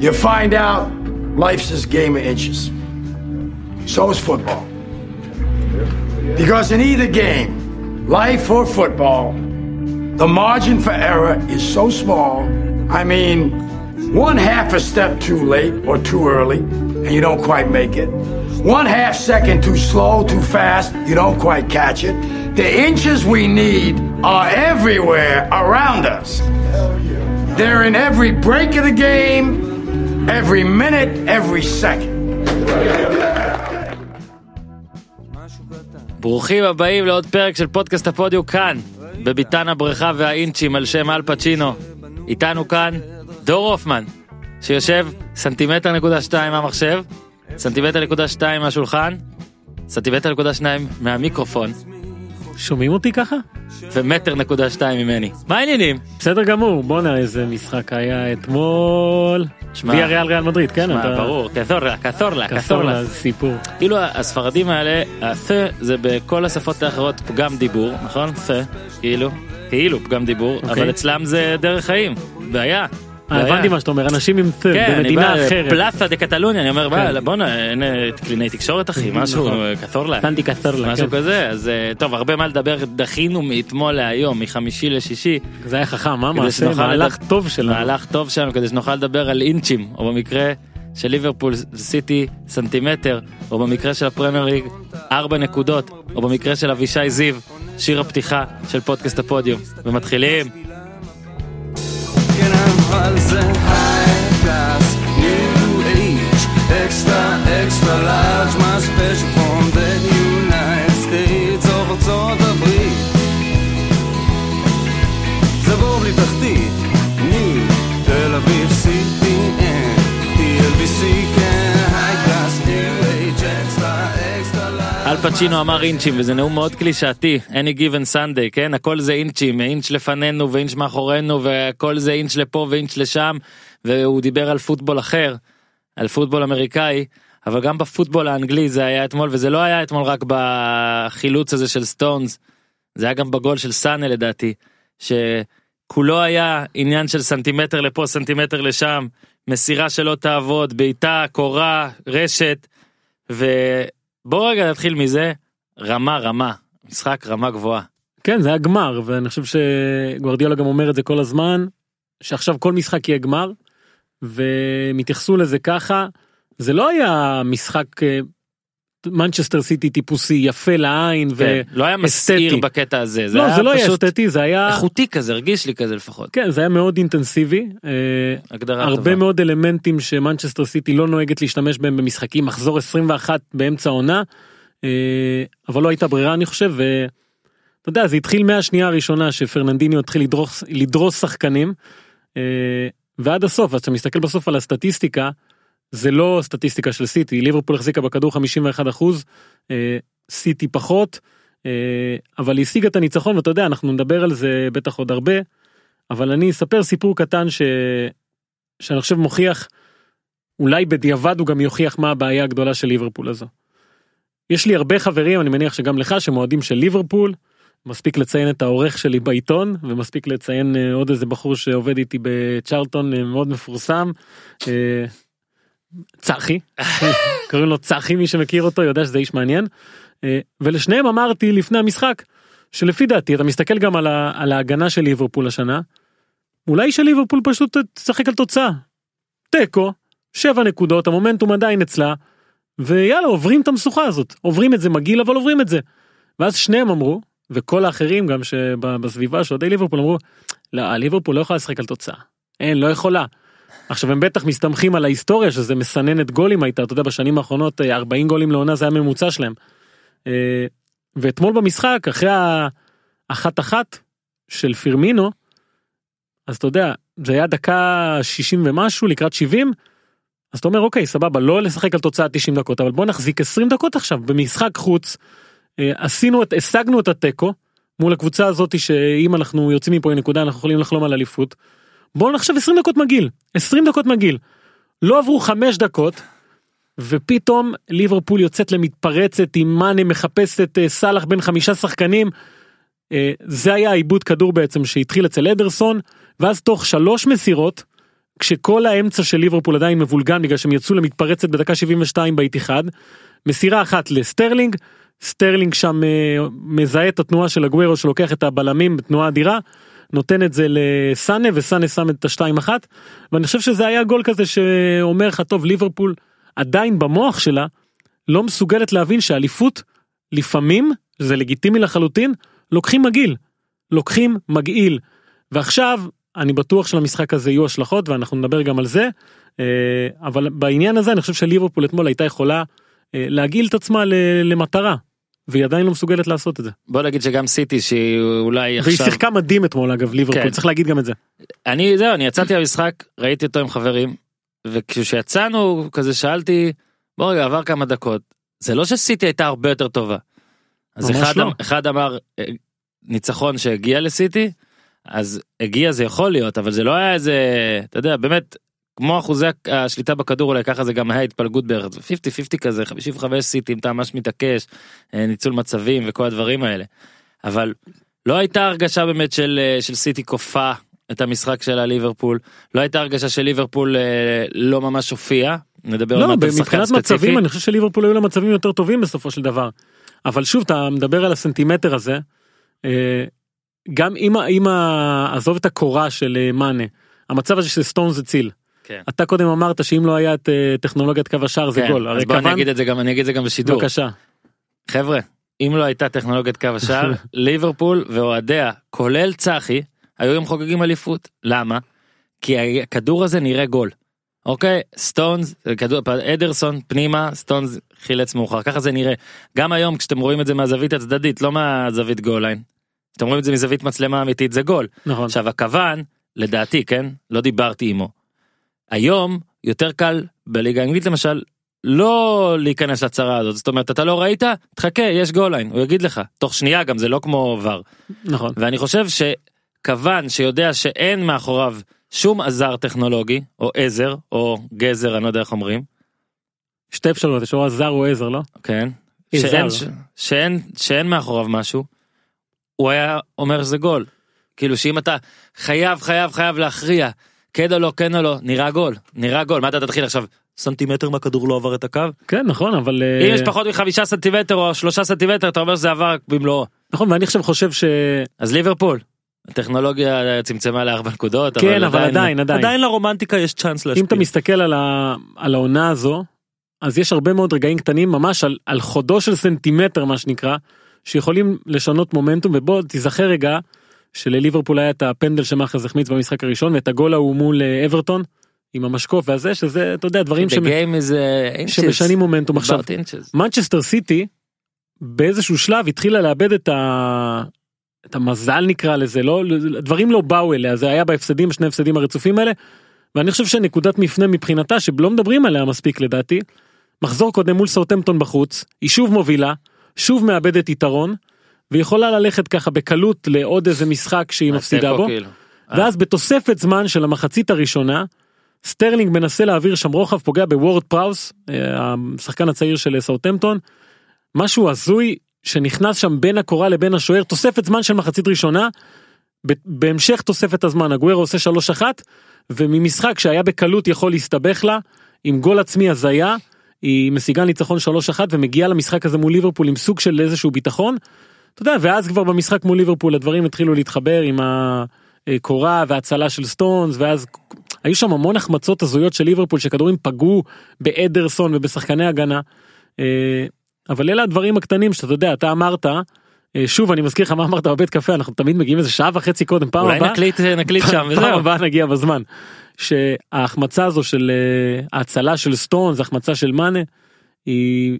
you find out life's this game of inches. So is football. Because in either game, life or football, the margin for error is so small. I mean, one half a step too late or too early, and you don't quite make it. One half second too slow, too fast, you don't quite catch it. The inches we need are everywhere around us. They're in every break of the game, every minute, every second. ברוכים הבאים לעוד פרק של פודקאסט הפודיום כאן, בביתן הבריכה והאינצ'ים על שם אל פצ'ינו. איתנו כאן דור הופמן, שיושב סנטימטר נקודה שתיים מהמחשב, סנטימטר נקודה שתיים מהשולחן, סנטימטר נקודה שניים מהמיקרופון, שומעים אותי ככה? ומטר נקודה שתיים ממני. מה העניינים? בסדר גמור בואנה איזה משחק היה אתמול. שמע, ויה ריאל ריאל מדריד כן מה, אתה ברור, קתורלה, קתורלה, קסור קתורלה. לסיפור. כאילו הספרדים האלה, הפה זה בכל השפות האחרות פגם דיבור, נכון? פה, כאילו, כאילו פגם דיבור, אוקיי. אבל אצלם זה דרך חיים, בעיה. אה. הבנתי מה שאתה אומר אנשים עם פה כן, אני במדינה בא אחרת. פלאסה דה קטלוניה, אני אומר, כן. "בא, בואנה, אין אה, קלינאי תקשורת אחי, משהו. אה, קתורלה. סנטי קסורלה, משהו כן. כזה, אז טוב, הרבה מה לדבר, דחינו מאתמול להיום, מחמישי לשישי, זה היה חכם מה מעשה מהלך טוב שלנו. מהלך טוב שלנו, כדי שנוכל לדבר על אינצ'ים, או במקרה של ליברפול סיטי סנטימטר, או במקרה של הפרמייר ליג ארבע נקודות, או במקרה של אבישי זיו, שיר הפתיחה של פודקאסט הפודיום. ומתחילים. כן אבל זה high class, new age, extra extra large, my special פצ'ינו אמר אינצ'ים וזה נאום מאוד קלישאתי any given Sunday כן הכל זה אינצ'ים אינץ' לפנינו ואינץ' מאחורינו והכל זה אינץ' לפה ואינץ' לשם והוא דיבר על פוטבול אחר על פוטבול אמריקאי אבל גם בפוטבול האנגלי זה היה אתמול וזה לא היה אתמול רק בחילוץ הזה של סטונס זה היה גם בגול של סאנה לדעתי שכולו היה עניין של סנטימטר לפה סנטימטר לשם מסירה שלא תעבוד בעיטה קורה רשת. ובוא רגע נתחיל מזה רמה רמה משחק רמה גבוהה. כן זה היה גמר ואני חושב שגווארדיולה גם אומר את זה כל הזמן שעכשיו כל משחק יהיה גמר והם התייחסו לזה ככה זה לא היה משחק אה, מנצ'סטר סיטי טיפוסי יפה לעין כן, לא היה מסעיר. בקטע הזה זה לא היה זה לא היה פשוט אסתטי זה היה איכותי כזה הרגיש לי כזה לפחות כן זה היה מאוד אינטנסיבי אה, הגדרה הרבה טובה. מאוד אלמנטים שמנצ'סטר סיטי לא נוהגת להשתמש בהם במשחקים מחזור 21 באמצע העונה אה, אבל לא הייתה ברירה אני חושב ואתה יודע זה התחיל מהשנייה הראשונה שפרננדיניו התחיל לדרוס לדרוס שחקנים אה, ועד הסוף אז אתה מסתכל בסוף על הסטטיסטיקה זה לא סטטיסטיקה של סיטי ליברפול החזיקה בכדור 51 אחוז סיטי פחות אה, אבל היא השיגה את הניצחון ואתה יודע אנחנו נדבר על זה בטח עוד הרבה אבל אני אספר סיפור קטן ש... שאני חושב מוכיח אולי בדיעבד הוא גם יוכיח מה הבעיה הגדולה של ליברפול הזו. יש לי הרבה חברים אני מניח שגם לך שמועדים של ליברפול מספיק לציין את העורך שלי בעיתון ומספיק לציין אה, עוד איזה בחור שעובד איתי בצ'רלטון אה, מאוד מפורסם. צחי קוראים לו צחי מי שמכיר אותו יודע שזה איש מעניין אה, ולשניהם אמרתי לפני המשחק שלפי דעתי אתה מסתכל גם על, ה, על ההגנה של ליברפול השנה אולי שליברפול פשוט תשחק על תוצאה. תיקו, שבע נקודות, המומנטום עדיין אצלה, ויאללה עוברים את המשוכה הזאת, עוברים את זה מגעיל אבל עוברים את זה. ואז שניהם אמרו, וכל האחרים גם שבסביבה של אוהדי ליברפול אמרו, לא, ליברפול לא יכולה לשחק על תוצאה. אין, לא יכולה. עכשיו הם בטח מסתמכים על ההיסטוריה שזה מסננת גולים הייתה, אתה יודע בשנים האחרונות אה, 40 גולים לעונה זה הממוצע שלהם. אה, ואתמול במשחק אחרי האחת אחת של פירמינו, אז אתה יודע זה היה דקה 60 ומשהו לקראת 70 אז אתה אומר אוקיי סבבה לא לשחק על תוצאה 90 דקות אבל בוא נחזיק 20 דקות עכשיו במשחק חוץ אה, עשינו את השגנו את התיקו מול הקבוצה הזאת שאם אנחנו יוצאים מפה עם נקודה אנחנו יכולים לחלום על אליפות. בואו נחשב 20 דקות מגעיל 20 דקות מגעיל לא עברו 5 דקות ופתאום ליברפול יוצאת למתפרצת עם מאנה מחפש את אה, סאלח בין חמישה שחקנים. אה, זה היה העיבוד כדור בעצם שהתחיל אצל אדרסון ואז תוך שלוש מסירות כשכל האמצע של ליברפול עדיין מבולגן בגלל שהם יצאו למתפרצת בדקה 72 באיתיחד. מסירה אחת לסטרלינג, סטרלינג שם אה, מזהה את התנועה של אגוארו שלוקח את הבלמים בתנועה אדירה, נותן את זה לסאנה וסאנה שם את השתיים אחת, ואני חושב שזה היה גול כזה שאומר לך טוב ליברפול עדיין במוח שלה לא מסוגלת להבין שאליפות לפעמים זה לגיטימי לחלוטין לוקחים מגעיל, לוקחים מגעיל, ועכשיו אני בטוח שלמשחק הזה יהיו השלכות ואנחנו נדבר גם על זה, אה, אבל בעניין הזה אני חושב שליברפול אתמול הייתה יכולה אה, להגעיל את עצמה למטרה. והיא עדיין לא מסוגלת לעשות את זה. בוא נגיד שגם סיטי שהיא אולי והיא עכשיו שיחקה מדהים אתמול אגב ליברפול כן. צריך להגיד גם את זה. אני זהו אני יצאתי למשחק ראיתי אותו עם חברים וכשיצאנו כזה שאלתי בוא רגע עבר כמה דקות זה לא שסיטי הייתה הרבה יותר טובה. אז אחד, לא. אחד אמר אה, ניצחון שהגיע לסיטי אז הגיע זה יכול להיות אבל זה לא היה איזה אתה יודע באמת כמו אחוזי השליטה בכדור אולי ככה זה גם היה התפלגות בערך 50-50 כזה 55 סיטי אם אתה ממש מתעקש אה, ניצול מצבים וכל הדברים האלה. אבל לא הייתה הרגשה באמת של אה, של סיטי כופה את המשחק של הליברפול לא הייתה הרגשה של ליברפול אה, לא ממש הופיע נדבר עוד לא, מעט על שחקן ספציפי. מצבים אני חושב שליברפול היו לה מצבים יותר טובים בסופו של דבר. אבל שוב אתה מדבר על הסנטימטר הזה. גם אם עזוב את הקורה של מאנה המצב הזה של סטונס הציל. כן. אתה קודם אמרת שאם לא היה את אה, טכנולוגיית קו השער זה כן, גול. אז בוא אני כוון אגיד את זה גם אני אגיד את זה גם בשידור בבקשה. חבר'ה אם לא הייתה טכנולוגיית קו השער ליברפול ואוהדיה כולל צחי היו גם חוגגים אליפות למה כי הכדור הזה נראה גול. אוקיי סטונס כדור אדרסון פנימה סטונס חילץ מאוחר ככה זה נראה גם היום כשאתם רואים את זה מהזווית הצדדית לא מהזווית goal line. כשאתם רואים את זה מזווית מצלמה אמיתית זה גול נכון. עכשיו הקוון לדעתי כן לא דיברתי עמו. היום יותר קל בליגה האנגלית למשל לא להיכנס לצרה הזאת זאת אומרת אתה לא ראית תחכה יש goal line הוא יגיד לך תוך שנייה גם זה לא כמו VAR נכון. ואני חושב שקוון שיודע שאין מאחוריו שום עזר טכנולוגי או עזר או גזר אני לא יודע איך אומרים שתי אפשרויות יש או עזר או עזר לא? כן. שאין, ש- שאין שאין מאחוריו משהו הוא היה אומר שזה גול כאילו שאם אתה חייב חייב חייב להכריע כן או לא כן או לא נראה גול נראה גול. מה אתה תתחיל עכשיו? סנטימטר מהכדור לא עבר את הקו? כן נכון אבל אה, אם יש פחות מחמישה סנטימטר או שלושה סנטימטר אתה אומר שזה עבר במלואו. נכון ואני עכשיו חושב ש... אז ליברפול. הטכנולוגיה צמצמה לארבע נקודות כן אבל עדיין עדיין עדיין. לרומנטיקה יש צ'אנס להשפיע. אם אתה מסתכל על, העונה הזו אז יש הרבה מאוד רגעים קטנים ממש על, על חודו של סנטימטר מה שנקרא שיכולים לשנות מומנטום ובוא תיזכר רגע שלליברפול היה את הפנדל שמאחז החמיץ במשחק הראשון ואת הגול ההוא מול אה, אברטון עם המשקוף והזה שזה אתה יודע דברים inches. שמשנים מומנטום עכשיו. מנצ'סטר סיטי באיזשהו שלב התחילה לאבד את, ה... את המזל נקרא לזה לא דברים לא באו אליה זה היה בהפסדים שני הפסדים הרצופים האלה. ואני חושב שנקודת מפנה מבחינתה שלא מדברים עליה מספיק לדעתי. מחזור קודם מול סאוטמפטון בחוץ היא שוב מובילה שוב מאבדת יתרון ויכולה ללכת ככה בקלות לעוד איזה משחק שהיא מפסידה בו. כאילו. ואז בתוספת זמן של המחצית הראשונה סטרלינג מנסה להעביר שם רוחב פוגע בוורד פראוס אה, השחקן הצעיר של סאוטמפטון. משהו הזוי שנכנס שם בין הקורה לבין השוער תוספת זמן של מחצית ראשונה. בהמשך תוספת הזמן הגוורו עושה 3-1 וממשחק שהיה בקלות יכול להסתבך לה עם גול עצמי הזיה היא משיגה ניצחון 3-1 ומגיעה למשחק הזה מול ליברפול עם סוג של איזשהו ביטחון. אתה יודע ואז כבר במשחק מול ליברפול הדברים התחילו להתחבר עם הקורה והצלה של סטונס ואז היו שם המון החמצות הזויות של ליברפול שכדורים פגעו באדרסון ובשחקני הגנה. אה, אבל אלה הדברים הקטנים שאתה יודע אתה אמרת אה, שוב אני מזכיר לך מה אמרת בבית קפה אנחנו תמיד מגיעים איזה שעה וחצי קודם פעם הבאה נקליט נקליט שם פעם וזהו. הבאה נגיע בזמן. שההחמצה הזו של אה, ההצלה של סטונס החמצה של מאנה היא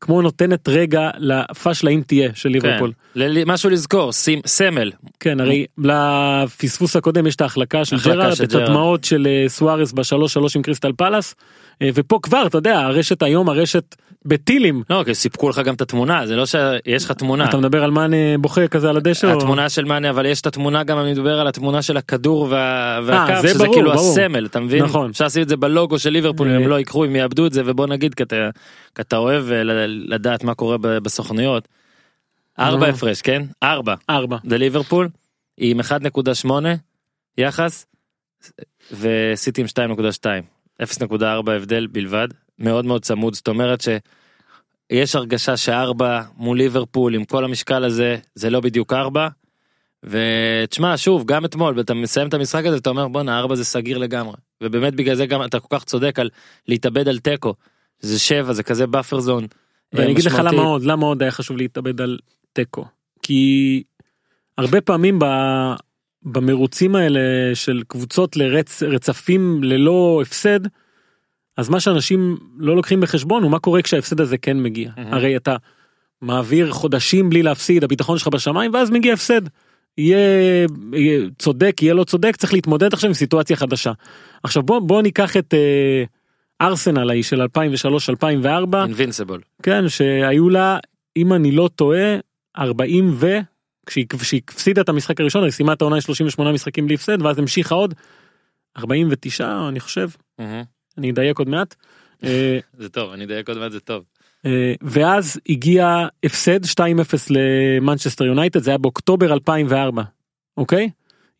כמו נותנת רגע לפשלה אם תהיה של ליברפול. כן. משהו לזכור שים- סמל כן הרי לפספוס הקודם יש את ההחלקה של ג'רארד את. הדמעות של אה, סוארס בשלוש שלוש עם קריסטל פלאס אה, ופה כבר אתה יודע הרשת היום הרשת בטילים לא כי סיפקו לך גם את התמונה זה לא שיש לך תמונה. אתה מדבר על מאנה בוכה כזה על הדשא או- התמונה של מאנה אבל יש את התמונה גם אני מדבר על התמונה של הכדור וה... והקו אה, זה שזה ברור, כאילו ברור. הסמל אתה מבין נכון. אפשר לשים את זה בלוגו של ליברפול אם אה. הם לא ייקחו אם יאבדו את זה ובוא נגיד כי אתה, אוהב אה, לדעת מה קורה בסוכנויות. ארבע. הפרש כן ארבע ארבע. לליברפול עם 1.8 יחס וסיטי עם 2.2 0.4 הבדל בלבד מאוד מאוד צמוד זאת אומרת שיש הרגשה שארבע מול ליברפול עם כל המשקל הזה זה לא בדיוק ארבע. ותשמע שוב גם אתמול אתה מסיים את המשחק הזה אתה אומר בואנה ארבע זה סגיר לגמרי ובאמת בגלל זה גם אתה כל כך צודק על להתאבד על תיקו זה שבע זה כזה buffer zone. ואני אגיד לך. למה עוד למה עוד היה חשוב להתאבד על תיקו כי הרבה פעמים ב... במרוצים האלה של קבוצות לרצ... רצפים ללא הפסד אז מה שאנשים לא לוקחים בחשבון הוא מה קורה כשההפסד הזה כן מגיע מהמם. הרי אתה מעביר חודשים בלי להפסיד הביטחון שלך בשמיים ואז מגיע הפסד. יהיה, יהיה צודק יהיה לא צודק צריך להתמודד עכשיו עם סיטואציה חדשה. עכשיו בוא בוא ניקח את אה, ארסנל ההיא של 2003 2004 אינבינסיבול. כן שהיו לה אם אני לא טועה 40 ו כשהיא הפסידה את המשחק הראשון היא סיימה את העונה עם 38 משחקים בלי הפסד ואז המשיכה עוד 49 אני חושב אני אדייק עוד מעט. אה, זה טוב אני אדייק עוד מעט זה טוב. אה, ואז הגיע הפסד 2-0 למנצ'סטר יונייטד זה היה באוקטובר 2004 אוקיי.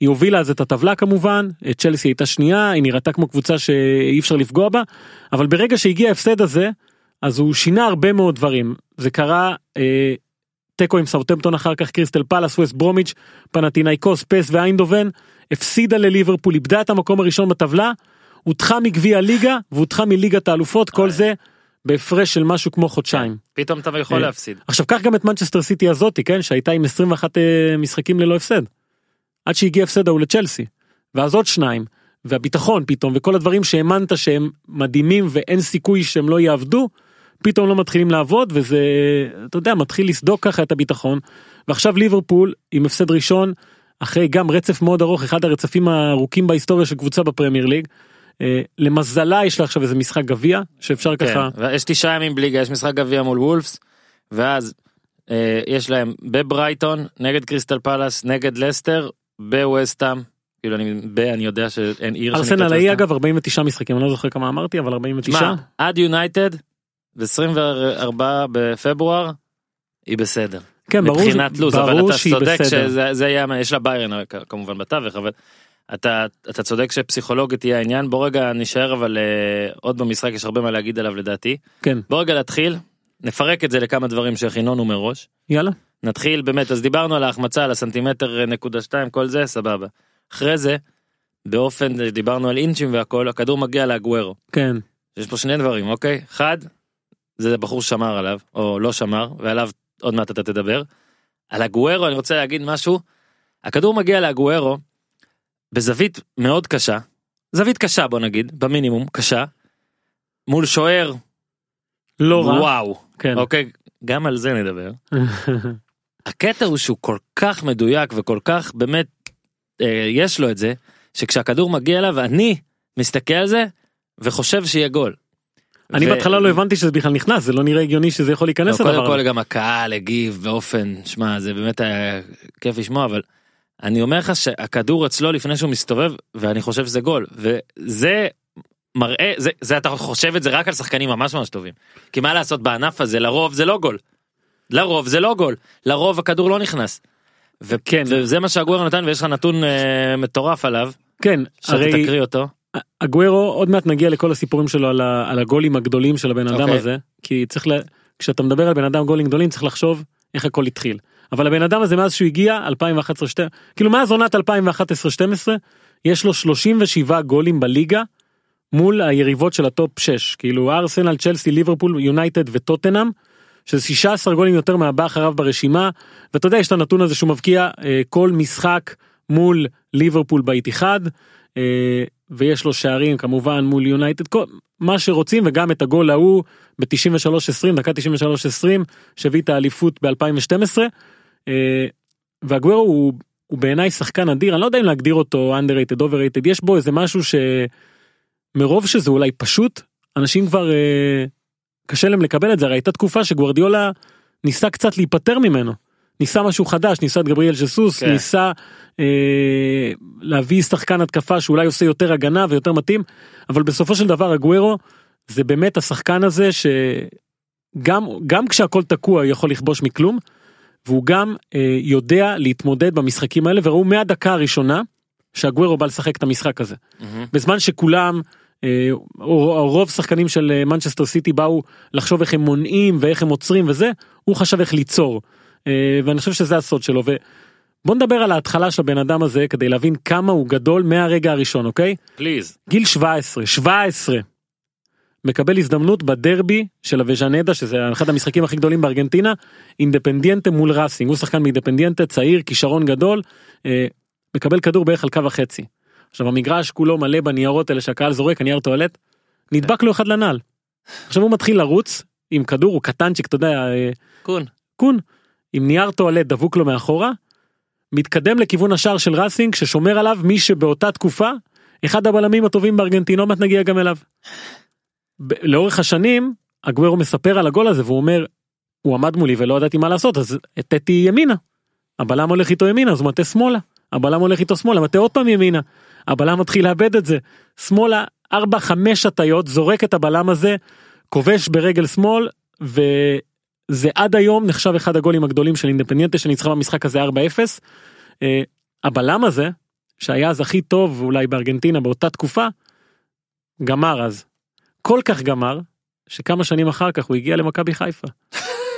היא הובילה אז את הטבלה כמובן אה, צ'לסי הייתה שנייה היא נראתה כמו קבוצה שאי אפשר לפגוע בה אבל ברגע שהגיע ההפסד הזה אז הוא שינה הרבה מאוד דברים זה קרה אה, תיקו עם סאוטמפטון אחר כך קריסטל פלאס ווסט ברומיץ' פנאתינייקוס פ.ס.וו איינדהובן הפסידה לליברפול איבדה את המקום הראשון בטבלה הודחה מגביע הליגה והודחה מליגת האלופות כל אוי. זה בהפרש של משהו כמו חודשיים. פתאום אתה יכול אה, להפסיד. עכשיו קח גם את מנצ'סטר סיטי הזאתי כן שהייתה עם 21 אה, משחקים ללא הפסד. עד שהגיע הפסד ההוא לצ'לסי. ואז עוד שניים. והביטחון פתאום וכל הדברים שהאמנת שהם מדהימים ואין סיכוי שהם לא יעבדו. פתאום לא מתחילים לעבוד וזה אתה יודע מתחיל לסדוק ככה את הביטחון. ועכשיו ליברפול עם הפסד ראשון אחרי גם רצף מאוד ארוך אחד הרצפים הארוכים בהיסטוריה של קבוצה בפרמייר ליג. אה, למזלה יש לה עכשיו איזה משחק גביע שאפשר ככה כן, יש תשעה ימים בליגה יש משחק גביע מול וולפס ואז אה, יש להם בברייטון נגד קריסטל פלאס נגד לסטר בווסטאם כאילו אני ב אני יודע שאין עיר ארסנל ההיא. אגב 49 משחקים אני לא זוכר כמה אמרתי אבל 49 מה עד יונייטד ב-24 בפברואר היא בסדר כן ברור מבחינת לו"ז אבל אתה צודק. שזה זה יהיה יש לה ביירן כ- כמובן בתווך אבל אתה אתה צודק שפסיכולוגית יהיה העניין. בוא רגע נשאר אבל אה, עוד במשחק יש הרבה מה להגיד עליו לדעתי. כן. בוא רגע נתחיל. נפרק את זה לכמה דברים שהכינונו מראש. יאללה. נתחיל באמת אז דיברנו על ההחמצה על הסנטימטר אה, נקודה שתיים כל זה סבבה. אחרי זה באופן אה, דיברנו על אינצ'ים והכל הכדור מגיע לאגוורו כן. יש פה שני דברים אוקיי? אחד זה בחור שמר עליו או לא שמר ועליו עוד מעט אתה תדבר. על הגוארו אני רוצה להגיד משהו. הכדור מגיע לאגוארו בזווית מאוד קשה זווית קשה בוא נגיד במינימום קשה מול שוער לא רע וואו כן אוקיי גם על זה נדבר הקטע הוא שהוא כל כך מדויק וכל כך באמת אה, יש לו את זה שכשהכדור מגיע אליו אני מסתכל על זה וחושב שיהיה גול. אני ו- בהתחלה לא הבנתי שזה בכלל נכנס זה לא נראה הגיוני שזה יכול לא, להיכנס קודם לדבר כל. גם הקהל הגיב באופן שמע זה באמת היה כיף לשמוע אבל אני אומר לך שהכדור אצלו לפני שהוא מסתובב ואני חושב שזה גול וזה מראה זה, זה אתה חושב את זה רק על שחקנים ממש ממש טובים כי מה לעשות בענף הזה לרוב זה לא גול. לרוב זה לא גול לרוב הכדור לא נכנס. ו- כן. וזה מה שהגוארו נתן ויש לך נתון אה, מטורף עליו כן הרי תקריא אותו. הגוורו עוד מעט נגיע לכל הסיפורים שלו על, ה, על הגולים הגדולים של הבן אדם אוקיי. הזה כי צריך ל... כשאתה מדבר על בן אדם גולים גדולים צריך לחשוב איך הכל התחיל אבל הבן אדם הזה מאז שהוא הגיע 2011 שתי... כאילו מאז עונת 2011-2012 יש לו 37 גולים בליגה מול היריבות של הטופ 6 כאילו ארסנל צ'לסי ליברפול יונייטד וטוטנאם. שזה 16 גולים יותר מהבא אחריו ברשימה. ואתה יודע יש את הנתון הזה שהוא מבקיע אה, כל משחק מול ליברפול באיתיחד אה, ויש לו שערים כמובן מול יונייטד. כל- מה שרוצים וגם את הגול ההוא ב-93-20 דקה 93-20 שהביא את האליפות ב-2012 אה, והגוורו הוא, הוא בעיניי שחקן אדיר אני לא יודע אם להגדיר אותו underrated overrated יש בו איזה משהו שמרוב שזה אולי פשוט אנשים כבר אה, קשה להם לקבל את זה הרי הייתה תקופה שגוורדיולה ניסה קצת להיפטר ממנו. ניסה משהו חדש ניסה את גבריאל שסוס כן. ניסה אה, להביא שחקן התקפה שאולי עושה יותר הגנה ויותר מתאים אבל בסופו של דבר הגוורו זה באמת השחקן הזה שגם גם כשהכל תקוע יכול לכבוש מכלום והוא גם אה, יודע להתמודד במשחקים האלה וראו מהדקה הראשונה שהגוורו בא לשחק את המשחק הזה. בזמן שכולם, אה, רוב שחקנים של אה, מנצ'סטר סיטי באו לחשוב איך הם מונעים ואיך הם עוצרים וזה, הוא חשב איך ליצור. אה, ואני חושב שזה הסוד שלו. ובוא נדבר על ההתחלה של הבן אדם הזה כדי להבין כמה הוא גדול מהרגע הראשון, אוקיי? פליז. גיל 17, 17. מקבל הזדמנות בדרבי של הווז'נדה שזה אחד המשחקים הכי גדולים בארגנטינה אינדפנדיאנטה מול ראסינג הוא שחקן מאינדפנדיאנטה צעיר כישרון גדול אה, מקבל כדור בערך על קו החצי. עכשיו המגרש כולו מלא בניירות האלה שהקהל זורק הנייר טואלט נדבק לו מתחת לנעל. עכשיו הוא מתחיל לרוץ עם כדור הוא קטנצ'יק אתה יודע אה, קון. קון עם נייר טואלט דבוק לו מאחורה מתקדם לכיוון השער של ראסינג ששומר עליו מי שבאותה תקופה אחד הבלמים הטובים בארגנטינה עוד מעט נגיע גם אליו. לאורך השנים הגוורו מספר על הגול הזה והוא אומר הוא עמד מולי ולא ידעתי מה לעשות אז הטיתי ימינה. הבלם הולך איתו ימינה אז הוא מטה שמאלה. הבלם הולך איתו שמאלה מטה עוד פעם ימינה. הבלם מתחיל לאבד את זה. שמאלה 4-5 הטיות זורק את הבלם הזה כובש ברגל שמאל וזה עד היום נחשב אחד הגולים הגדולים של אינדפנדיאנטה שניצחה במשחק הזה 4-0. אה, הבלם הזה שהיה אז הכי טוב אולי בארגנטינה באותה תקופה גמר אז. כל כך גמר שכמה שנים אחר כך הוא הגיע למכבי חיפה.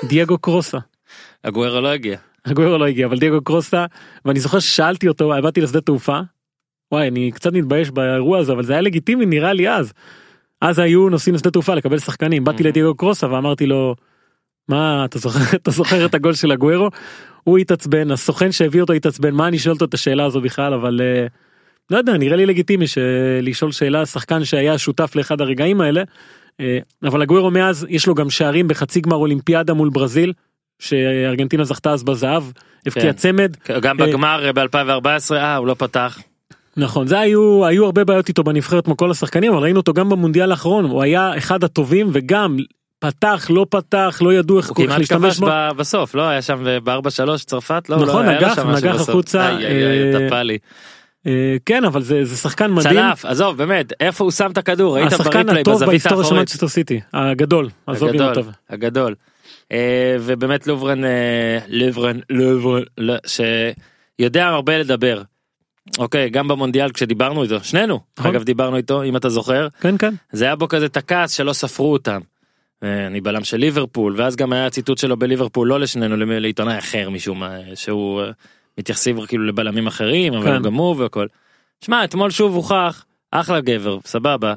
דייגו קרוסה. הגוורו לא הגיע. הגוורו לא הגיע אבל דייגו קרוסה ואני זוכר ששאלתי אותו באתי לשדה תעופה. וואי אני קצת מתבייש באירוע הזה אבל זה היה לגיטימי נראה לי אז. אז היו נוסעים לשדה תעופה לקבל שחקנים באתי לדייגו קרוסה ואמרתי לו. מה אתה זוכר אתה זוכר את הגול של הגוורו? הוא התעצבן הסוכן שהביא אותו התעצבן מה אני שואל אותו את השאלה הזו בכלל אבל אה, לא יודע נראה לי לגיטימי לשאול שאלה שחקן שהיה שותף לאחד הרגעים האלה. אה, אבל הגוורו מאז יש לו גם שערים בחצי גמר אולימפיאדה מול ברזיל שארגנטינה זכתה אז בזהב הבקיע כן. צמד גם אה, בגמר ב-2014 אה הוא לא פתח. נכון זה היו היו הרבה בעיות איתו בנבחרת כמו כל השחקנים אבל ראינו אותו גם במונדיאל האחרון הוא היה אחד הטובים וגם פתח לא פתח לא ידעו איך הוא כמעט להשתמש כבש בו. ב- בסוף לא היה שם ב-4-3 צרפת לא נכון, לא, היה לו נגח, נגח. החוצה, אה, כן אבל זה זה שחקן מדהים. צלף עזוב באמת איפה הוא שם את הכדור ראית השחקן הטוב בהיסטוריה של. מנצ'סטר סיטי הגדול עזוב הגדול. הגדול. אה, ובאמת לוברן, אה, לוברן, לוברן, לא, שיודע הרבה לדבר. אוקיי, גם במונדיאל כשדיברנו איתו, שנינו, נכון. אגב דיברנו איתו, אם אתה זוכר, כן כן זה היה בו כזה את הכעס שלא ספרו אותם. אני בלם של ליברפול, ואז גם היה ציטוט שלו בליברפול, לא לשנינו, לעיתונאי אחר משום מה, שהוא מתייחסים כאילו לבלמים אחרים, אבל כן. גם הוא והכל. שמע, אתמול שוב הוכח, אחלה גבר, סבבה,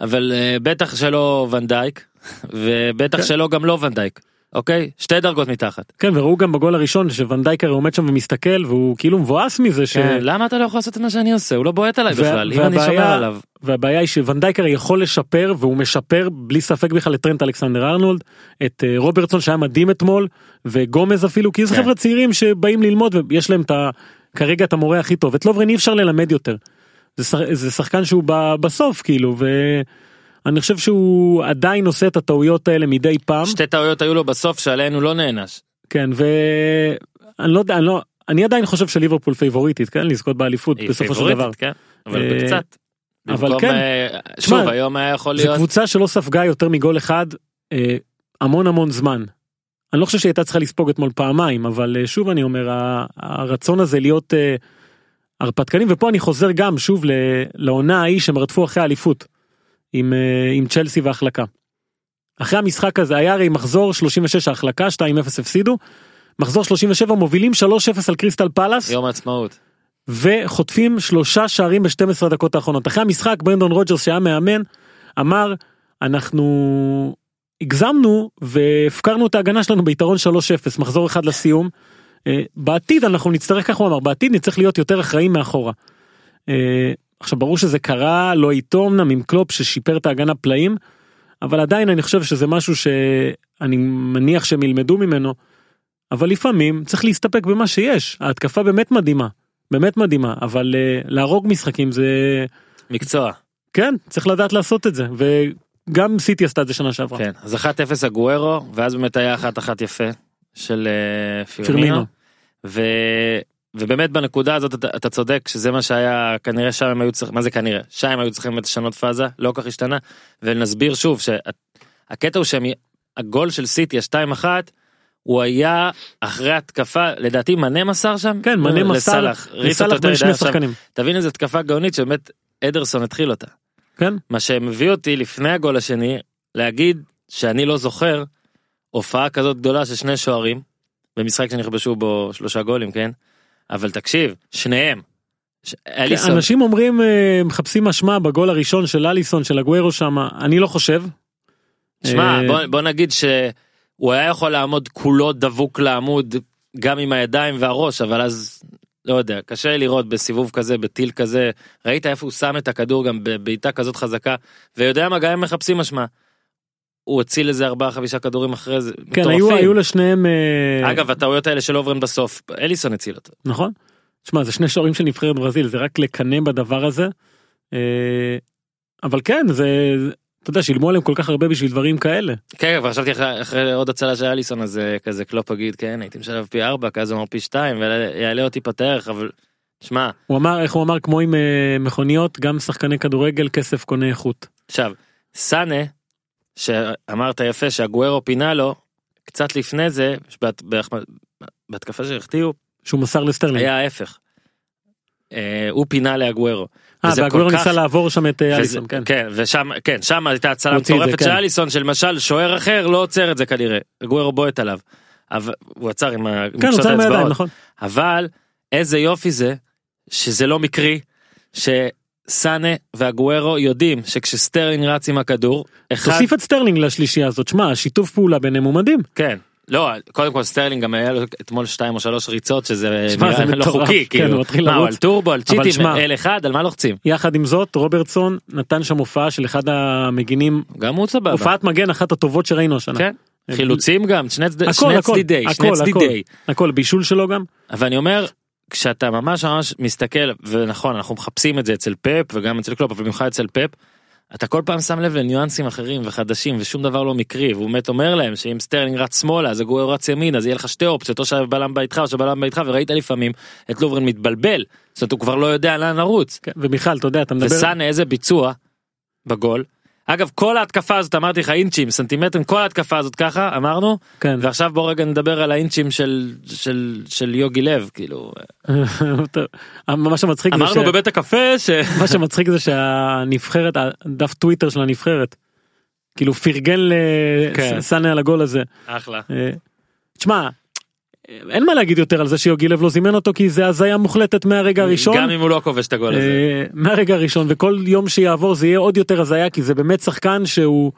אבל אה, בטח שלא ונדייק, ובטח כן. שלא גם לא ונדייק, אוקיי? שתי דרגות מתחת. כן וראו גם בגול הראשון שוונדייק עומד שם ומסתכל והוא כאילו מבואס מזה ש... כן, למה אתה לא יכול לעשות את מה שאני עושה? הוא לא בועט עליי בכלל, אם אני שומר עליו. והבעיה היא שוונדייק יכול לשפר והוא משפר בלי ספק בכלל את טרנט אלכסנדר ארנולד את אה, רוברטסון שהיה מדהים אתמול וגומז אפילו כי זה כן. חבר'ה צעירים שבאים ללמוד ויש להם את ה... כרגע את המורה הכי טוב את לוברן אי אפשר ללמד יותר. זה, שח- זה שחקן שהוא ב- בסוף כאילו ואני חושב שהוא עדיין עושה את הטעויות האלה מדי פעם שתי טעויות היו לו בסוף שעליהן הוא לא נענש. כן ואני לא יודע אני לא אני עדיין חושב שליברפול פייבוריטית כן לזכות באליפות בסופו של דבר. כן, אבל אה, בקצת. אבל כן. אה, שוב היום היה יכול זו להיות קבוצה שלא ספגה יותר מגול אחד אה, המון המון זמן. אני לא חושב שהיא הייתה צריכה לספוג אתמול פעמיים אבל אה, שוב אני אומר הרצון הזה להיות אה, הרפתקנים ופה אני חוזר גם שוב לעונה ההיא שהם רדפו אחרי האליפות עם, אה, עם צ'לסי והחלקה. אחרי המשחק הזה היה הרי מחזור 36 ההחלקה 2-0 הפסידו. מחזור 37 מובילים 3-0 על קריסטל פלאס יום העצמאות. וחוטפים שלושה שערים ב-12 הדקות האחרונות. אחרי המשחק ברנדון רוג'רס שהיה מאמן אמר אנחנו הגזמנו והפקרנו את ההגנה שלנו ביתרון 3-0 מחזור אחד לסיום. אה, בעתיד אנחנו נצטרך כך הוא אמר בעתיד נצטרך להיות יותר אחראים מאחורה. עכשיו ברור שזה קרה לא איתו אמנם עם קלופ ששיפר את ההגנה פלאים אבל עדיין אני חושב שזה משהו שאני מניח שהם ילמדו ממנו. אבל לפעמים צריך להסתפק במה שיש ההתקפה באמת מדהימה באמת מדהימה אבל uh, להרוג משחקים זה מקצוע. כן צריך לדעת לעשות את זה וגם סיטי עשתה את זה שנה שעברה. כן, אז 1-0 הגוארו, ואז באמת היה 1-1 יפה של אה, פירמינו. פירמינו. ובאמת בנקודה הזאת אתה, אתה צודק שזה מה שהיה כנראה שם הם היו צריכים מה זה כנראה שם הם היו צריכים לשנות פאזה לא כל כך השתנה ונסביר שוב שהקטע הוא שהם הגול של סיטי ה-2-1 הוא היה אחרי התקפה לדעתי מנה מסר שם כן, מנה מסר ריץ לסאלח אותו בין שני שחקנים. תבין איזה התקפה גאונית שבאמת אדרסון התחיל אותה. כן? מה שמביא אותי לפני הגול השני להגיד שאני לא זוכר הופעה כזאת גדולה של שני שוערים במשחק שנכבשו בו שלושה גולים כן אבל תקשיב שניהם. ש... אליסון אנשים אומרים אה, מחפשים אשמה בגול הראשון של אליסון של הגוורו שם אני לא חושב. שמע אה, בוא, בוא נגיד שהוא היה יכול לעמוד כולו דבוק לעמוד גם עם הידיים והראש אבל אז לא יודע קשה לי לראות בסיבוב כזה בטיל כזה ראית איפה הוא שם את הכדור גם בבעיטה כזאת חזקה ויודע מה גם הם מחפשים אשמה. הוא הציל איזה ארבעה חמישה כדורים אחרי זה כן היו מטורפים. היו לשניהם אה, אגב הטעויות האלה של לוברן בסוף אליסון הציל אותו. נכון? שמע זה שני שוערים של נבחרת ברזיל זה רק לקנא בדבר הזה. אה, אבל כן זה אתה יודע שילמו עליהם כל כך הרבה בשביל דברים כאלה. כן אבל חשבתי אחרי, אחרי עוד הצלה של אליסון אז אה, כזה קלופ יגיד כן הייתי משלב פי ארבע כזה אמר פי שתיים ויעלה אותי פתח אבל. שמע הוא אמר איך הוא אמר כמו עם אה, מכוניות גם שחקני כדורגל כסף קונה איכות. עכשיו סאנה שאמרת יפה שאגוארו פינה לו קצת לפני זה בת, בהחמ- בהתקפה שהחטיאו שהוא מסר לסטרלינג. היה ההפך. אה, הוא פינה לאגוארו. אה וזה כך- ניסה לעבור שם את אה, וזה- אליסון כן. כן ושם כן שם הייתה הצלה מטורפת כן. של אליסון שלמשל שוער אחר לא עוצר את זה כנראה אגוארו בועט עליו. אבל הוא עצר עם ה- כן הוא מהידיים האצבעות. נכון. אבל איזה יופי זה שזה לא מקרי שסאנה ואגוארו יודעים שכשסטרלינג רץ עם הכדור אחד תוסיף את סטרלינג לשלישייה הזאת שמע השיתוף פעולה ביניהם הוא מדהים. כן לא קודם כל סטרלינג גם היה לו אתמול שתיים או שלוש ריצות שזה שמע, נראה לא מטורף. חוקי כן, כאילו מה. על טורבו על צ'יטים אל אחד על מה לוחצים יחד עם זאת רוברטסון נתן שם הופעה של אחד המגינים גם הוא סבבה הופעת מגן אחת הטובות שראינו השנה. כן חילוצים גם שני צד- הכל שני צדדי הכל הכל צדדי הכל בישול שלו גם. אבל אני אומר כשאתה ממש ממש מסתכל ונכון אנחנו מחפשים את זה אצל פפ וגם אצל קלופ אבל במיוחד אצל פפ. אתה כל פעם שם לב לניואנסים אחרים וחדשים ושום דבר לא מקרי והוא באמת אומר להם שאם סטרלינג רץ שמאלה אז אגוארו רץ ימין אז יהיה לך שתי אופציות או שהבלם בא איתך או שהבלם בא איתך וראית לפעמים את לוברן מתבלבל זאת אומרת הוא כבר לא יודע לאן לרוץ כן, ומיכל אתה יודע אתה מדבר וסאנה איזה ביצוע בגול. אגב כל ההתקפה הזאת אמרתי לך אינצ'ים סנטימטרים כל ההתקפה הזאת ככה אמרנו כן ועכשיו בוא רגע נדבר על האינצ'ים של של של יוגי לב כאילו מה שמצחיק אמרנו ש- בבית הקפה ש... מה שמצחיק זה שהנבחרת הדף טוויטר של הנבחרת כאילו פרגן כן. לסאנה על הגול הזה. אחלה. אה, תשמע אין מה להגיד יותר על זה שיוגי לב לא זימן אותו כי זה הזיה מוחלטת מהרגע הראשון. גם אם הוא לא כובש את הגול הזה. אה, מהרגע הראשון וכל יום שיעבור זה יהיה עוד יותר הזיה כי זה באמת שחקן שהוא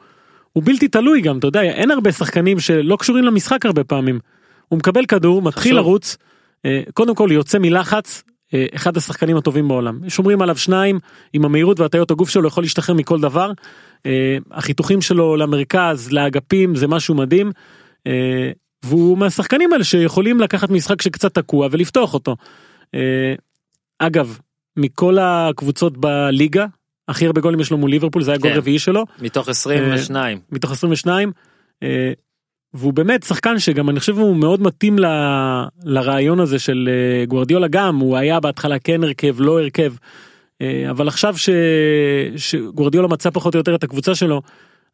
הוא בלתי תלוי גם אתה יודע אין הרבה שחקנים שלא קשורים למשחק הרבה פעמים. הוא מקבל כדור מתחיל חשוב. לרוץ אה, קודם כל יוצא מלחץ אה, אחד השחקנים הטובים בעולם שומרים עליו שניים עם המהירות והטיות הגוף שלו יכול להשתחרר מכל דבר. אה, החיתוכים שלו למרכז לאגפים זה משהו מדהים. אה, והוא מהשחקנים האלה שיכולים לקחת משחק שקצת תקוע ולפתוח אותו. אה, אגב מכל הקבוצות בליגה הכי הרבה גולים יש לו מול ליברפול זה היה גול כן. רביעי שלו מתוך 22. מתוך 22 אה, והוא באמת שחקן שגם אני חושב הוא מאוד מתאים ל- לרעיון הזה של אה, גוורדיולה גם הוא היה בהתחלה כן הרכב לא הרכב אה, אבל עכשיו ש... שגוורדיולה מצא פחות או יותר את הקבוצה שלו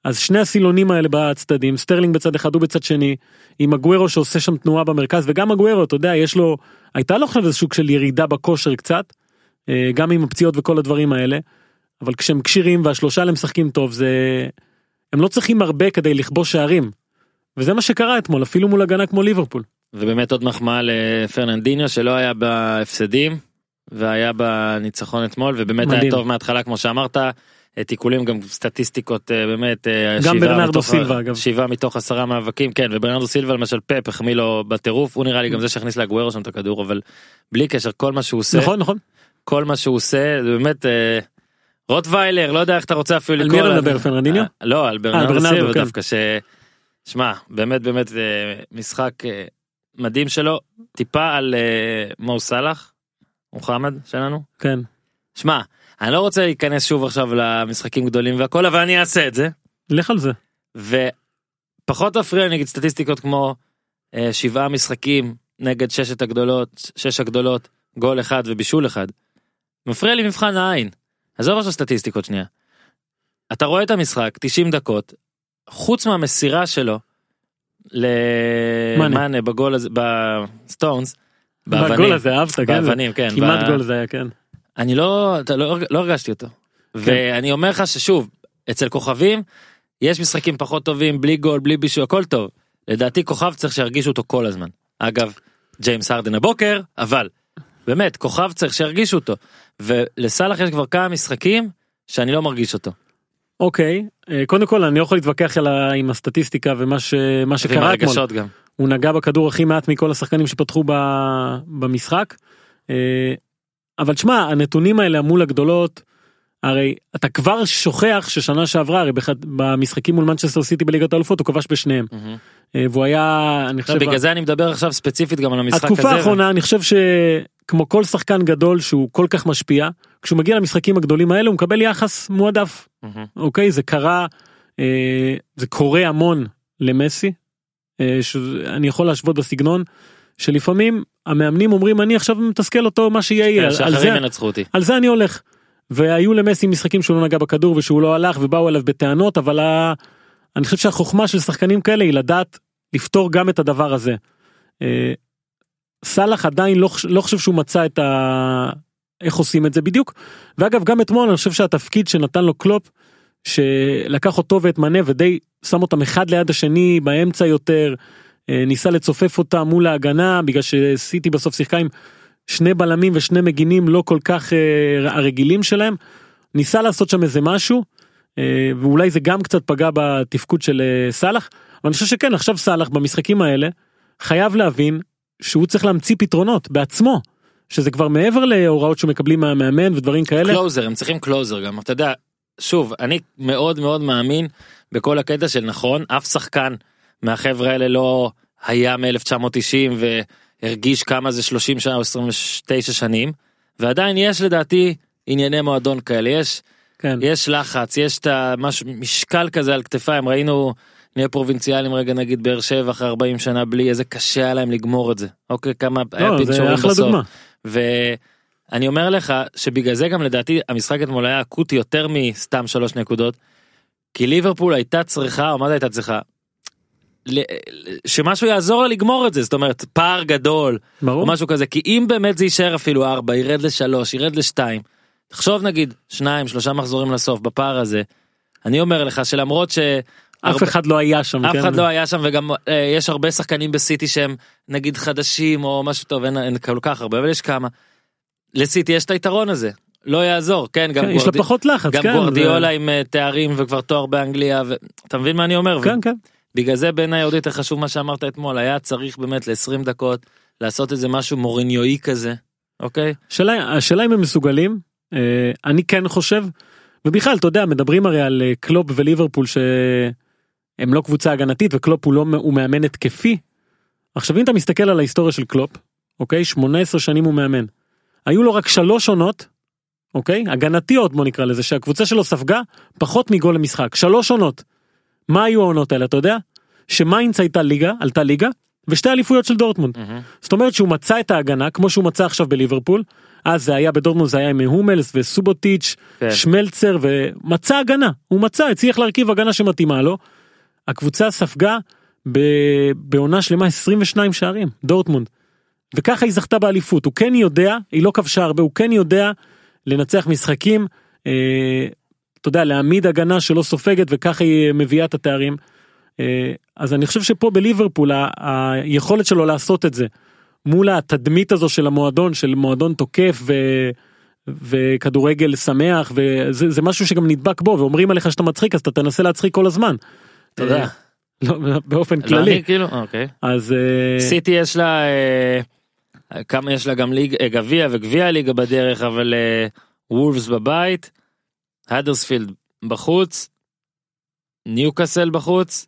אז שני הסילונים האלה בצדדים סטרלינג בצד אחד הוא בצד שני עם הגוורו שעושה שם תנועה במרכז וגם הגוורו אתה יודע יש לו הייתה לו עכשיו איזה סוג של ירידה בכושר קצת אה, גם עם הפציעות וכל הדברים האלה אבל כשהם כשירים והשלושה האלה משחקים טוב זה הם לא צריכים הרבה כדי לכבוש שערים. וזה מה שקרה אתמול אפילו מול הגנה כמו ליברפול. ובאמת עוד מחמאה לפרננדיניו שלא היה בהפסדים והיה בניצחון אתמול ובאמת היה מדהים. טוב מההתחלה כמו שאמרת. תיקולים גם סטטיסטיקות אה, באמת אה, גם ברנרדו סילבה, אגב. שבעה מתוך עשרה מאבקים כן וברנרדו סילבה למשל פפ החמיא לו בטירוף הוא נראה לי גם זה שהכניס לאגוורו שם את הכדור אבל בלי קשר כל מה שהוא עושה נכון נכון. כל מה שהוא עושה זה באמת אה, רוטוויילר לא יודע איך אתה רוצה אפילו על לקרוא מי אתה מדבר, פרננדיניו? לא על ברנרדו סילבה כן. דווקא ש... שמע באמת באמת משחק מדהים שלו טיפה על אה, מו סאלח מוחמד שלנו כן. שמע אני לא רוצה להיכנס שוב עכשיו למשחקים גדולים והכל אבל אני אעשה את זה לך על זה. ופחות מפריע נגיד סטטיסטיקות כמו אה, שבעה משחקים נגד ששת הגדולות שש הגדולות גול אחד ובישול אחד. מפריע לי מבחן העין. עזוב עכשיו סטטיסטיקות שנייה. אתה רואה את המשחק 90 דקות חוץ מהמסירה שלו למאנה בגול הזה בסטונס. בגול הזה אהבת כן? באבנים כן. כמעט גול זה היה כן. אני לא, לא, לא הרגשתי אותו. ואני אומר לך ששוב, אצל כוכבים, יש משחקים פחות טובים, בלי גול, בלי בישול, הכל טוב. לדעתי כוכב צריך שירגישו אותו כל הזמן. אגב, ג'יימס הרדן הבוקר, אבל, באמת, כוכב צריך שירגישו אותו. ולסאלח יש כבר כמה משחקים שאני לא מרגיש אותו. אוקיי אה, קודם כל אני לא יכול להתווכח על ה- עם הסטטיסטיקה ומה ש- מה שקרה אתמול. גם. הוא נגע בכדור הכי מעט מכל השחקנים שפתחו ב- במשחק. אבל שמע הנתונים האלה מול הגדולות הרי אתה כבר שוכח ששנה שעברה הרי באחד במשחקים מול מנצ'סטר סיטי בליגת האלופות הוא כבש בשניהם. אה, והוא היה אני חושב בגלל זה אני מדבר עכשיו ספציפית גם על המשחק הזה. התקופה האחרונה אני חושב שכמו כל שחקן גדול שהוא כל כך משפיע כשהוא מגיע למשחקים הגדולים האלה הוא מקבל יחס מועדף מהמם. אוקיי זה קרה אה, זה קורה המון למסי אה, שאני יכול להשוות בסגנון שלפעמים המאמנים אומרים אני עכשיו מתסכל אותו מה שיהיה יהיה כן, על זה. על זה אני הולך. והיו למסי משחקים שהוא לא נגע בכדור ושהוא לא הלך ובאו אליו בטענות אבל ה... אני חושב שהחוכמה של שחקנים כאלה היא לדעת לפתור גם את הדבר הזה. אה, סאלח עדיין לא, לא חושב שהוא מצא את ה... איך עושים את זה בדיוק. ואגב גם אתמול אני חושב שהתפקיד שנתן לו קלופ שלקח אותו ואת מנה ודי שם אותם אחד ליד השני באמצע יותר ניסה לצופף אותה מול ההגנה בגלל שסיטי בסוף שיחקה עם שני בלמים ושני מגינים לא כל כך אה, הרגילים שלהם ניסה לעשות שם איזה משהו אה, ואולי זה גם קצת פגע בתפקוד של אה, סאלח אבל אני חושב שכן עכשיו סאלח במשחקים האלה חייב להבין שהוא צריך להמציא פתרונות בעצמו שזה כבר מעבר להוראות שמקבלים מהמאמן ודברים כאלה. קלוזר הם צריכים קלוזר גם אתה יודע שוב אני מאוד מאוד מאמין בכל הקטע של נכון אף שחקן מהחברה האלה לא היה מ-1990 והרגיש כמה זה 30 שנה או 29 שנים ועדיין יש לדעתי ענייני מועדון כאלה יש כן. יש לחץ יש את המשהו משקל כזה על כתפיים ראינו נהיה פרובינציאלים רגע נגיד באר שבע אחרי 40 שנה בלי איזה קשה היה להם לגמור את זה אוקיי כמה היה לא, פינצ'ורים זה אחלה בסוף. דוגמה. ואני אומר לך שבגלל זה גם לדעתי המשחק אתמול היה אקוטי יותר מסתם שלוש נקודות. כי ליברפול הייתה צריכה או מה זה הייתה צריכה. שמשהו יעזור לה לגמור את זה זאת אומרת פער גדול או ברור. משהו כזה כי אם באמת זה יישאר אפילו ארבע ירד לשלוש ירד לשתיים. תחשוב נגיד שניים שלושה מחזורים לסוף בפער הזה. אני אומר לך שלמרות ש... אף אחד לא היה שם. אף כן? אחד לא היה שם וגם אה, יש הרבה שחקנים בסיטי שהם נגיד חדשים או משהו טוב אין, אין כל כך הרבה אבל יש כמה. לסיטי יש את היתרון הזה לא יעזור כן גם כן, יש לה פחות לחץ. גם כן, גוורדיולה ו- עם אה, תארים וכבר תואר באנגליה ואתה מבין מה אני אומר כן כן. בגלל זה בעיניי עוד יותר חשוב מה שאמרת אתמול היה צריך באמת ל-20 דקות לעשות איזה משהו מוריניואי כזה אוקיי השאלה השאלה אם הם מסוגלים אה, אני כן חושב ובכלל אתה יודע מדברים הרי על אה, קלופ וליברפול שהם לא קבוצה הגנתית וקלופ הוא לא הוא מאמן התקפי. עכשיו אם אתה מסתכל על ההיסטוריה של קלופ אוקיי 18 שנים הוא מאמן. היו לו רק שלוש עונות אוקיי הגנתיות בוא נקרא לזה שהקבוצה שלו ספגה פחות מגול למשחק שלוש עונות. מה היו העונות האלה אתה יודע? שמיינץ הייתה ליגה עלתה ליגה ושתי אליפויות של דורטמונד. זאת אומרת שהוא מצא את ההגנה כמו שהוא מצא עכשיו בליברפול. אז זה היה בדורטמונד זה היה עם הומלס וסובוטיץ', כן. שמלצר ומצא הגנה. הוא מצא, הצליח להרכיב הגנה שמתאימה לו. הקבוצה ספגה ב- בעונה שלמה 22 שערים, דורטמונד. וככה היא זכתה באליפות. הוא כן יודע, היא לא כבשה הרבה, הוא כן יודע לנצח משחקים, אה, אתה יודע, להעמיד הגנה שלא סופגת וככה היא מביאה את התארים. אה, אז אני חושב שפה בליברפול היכולת שלו לעשות את זה מול התדמית הזו של המועדון של מועדון תוקף ו... וכדורגל שמח וזה זה משהו שגם נדבק בו ואומרים עליך שאתה מצחיק אז אתה תנסה להצחיק כל הזמן. תודה. אה, לא, באופן לא, כללי אני כאילו אוקיי. אז אה, סיטי יש לה כמה יש לה גם גביע וגביע ליגה בדרך אבל וולפס בבית. הדרספילד בחוץ. ניוקאסל בחוץ.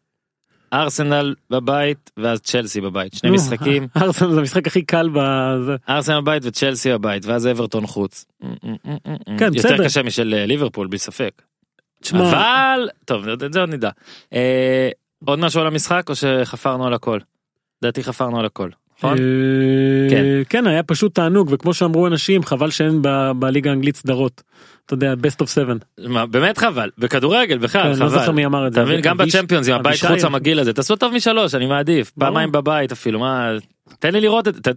ארסנל בבית ואז צ'לסי בבית שני משחקים ארסנל זה המשחק הכי קל בזה. ארסנל בבית וצ'לסי בבית ואז אברטון חוץ. כן, יותר בסדר. קשה משל אה, ליברפול בלי ספק. אבל טוב את זה עוד נדע. אה, עוד משהו על המשחק או שחפרנו על הכל? לדעתי חפרנו על הכל. נכון? אה, כן. כן היה פשוט תענוג וכמו שאמרו אנשים חבל שאין בליגה האנגלית סדרות. אתה יודע best of seven. מה, באמת חבל בכדורגל בכלל כן, לא חבל. מי אמר את זה. גם בצ'מפיונס עם הבית חוץ המגעיל הזה תעשו טוב משלוש אני מעדיף. פעמיים בבית אפילו מה תן לי לראות את זה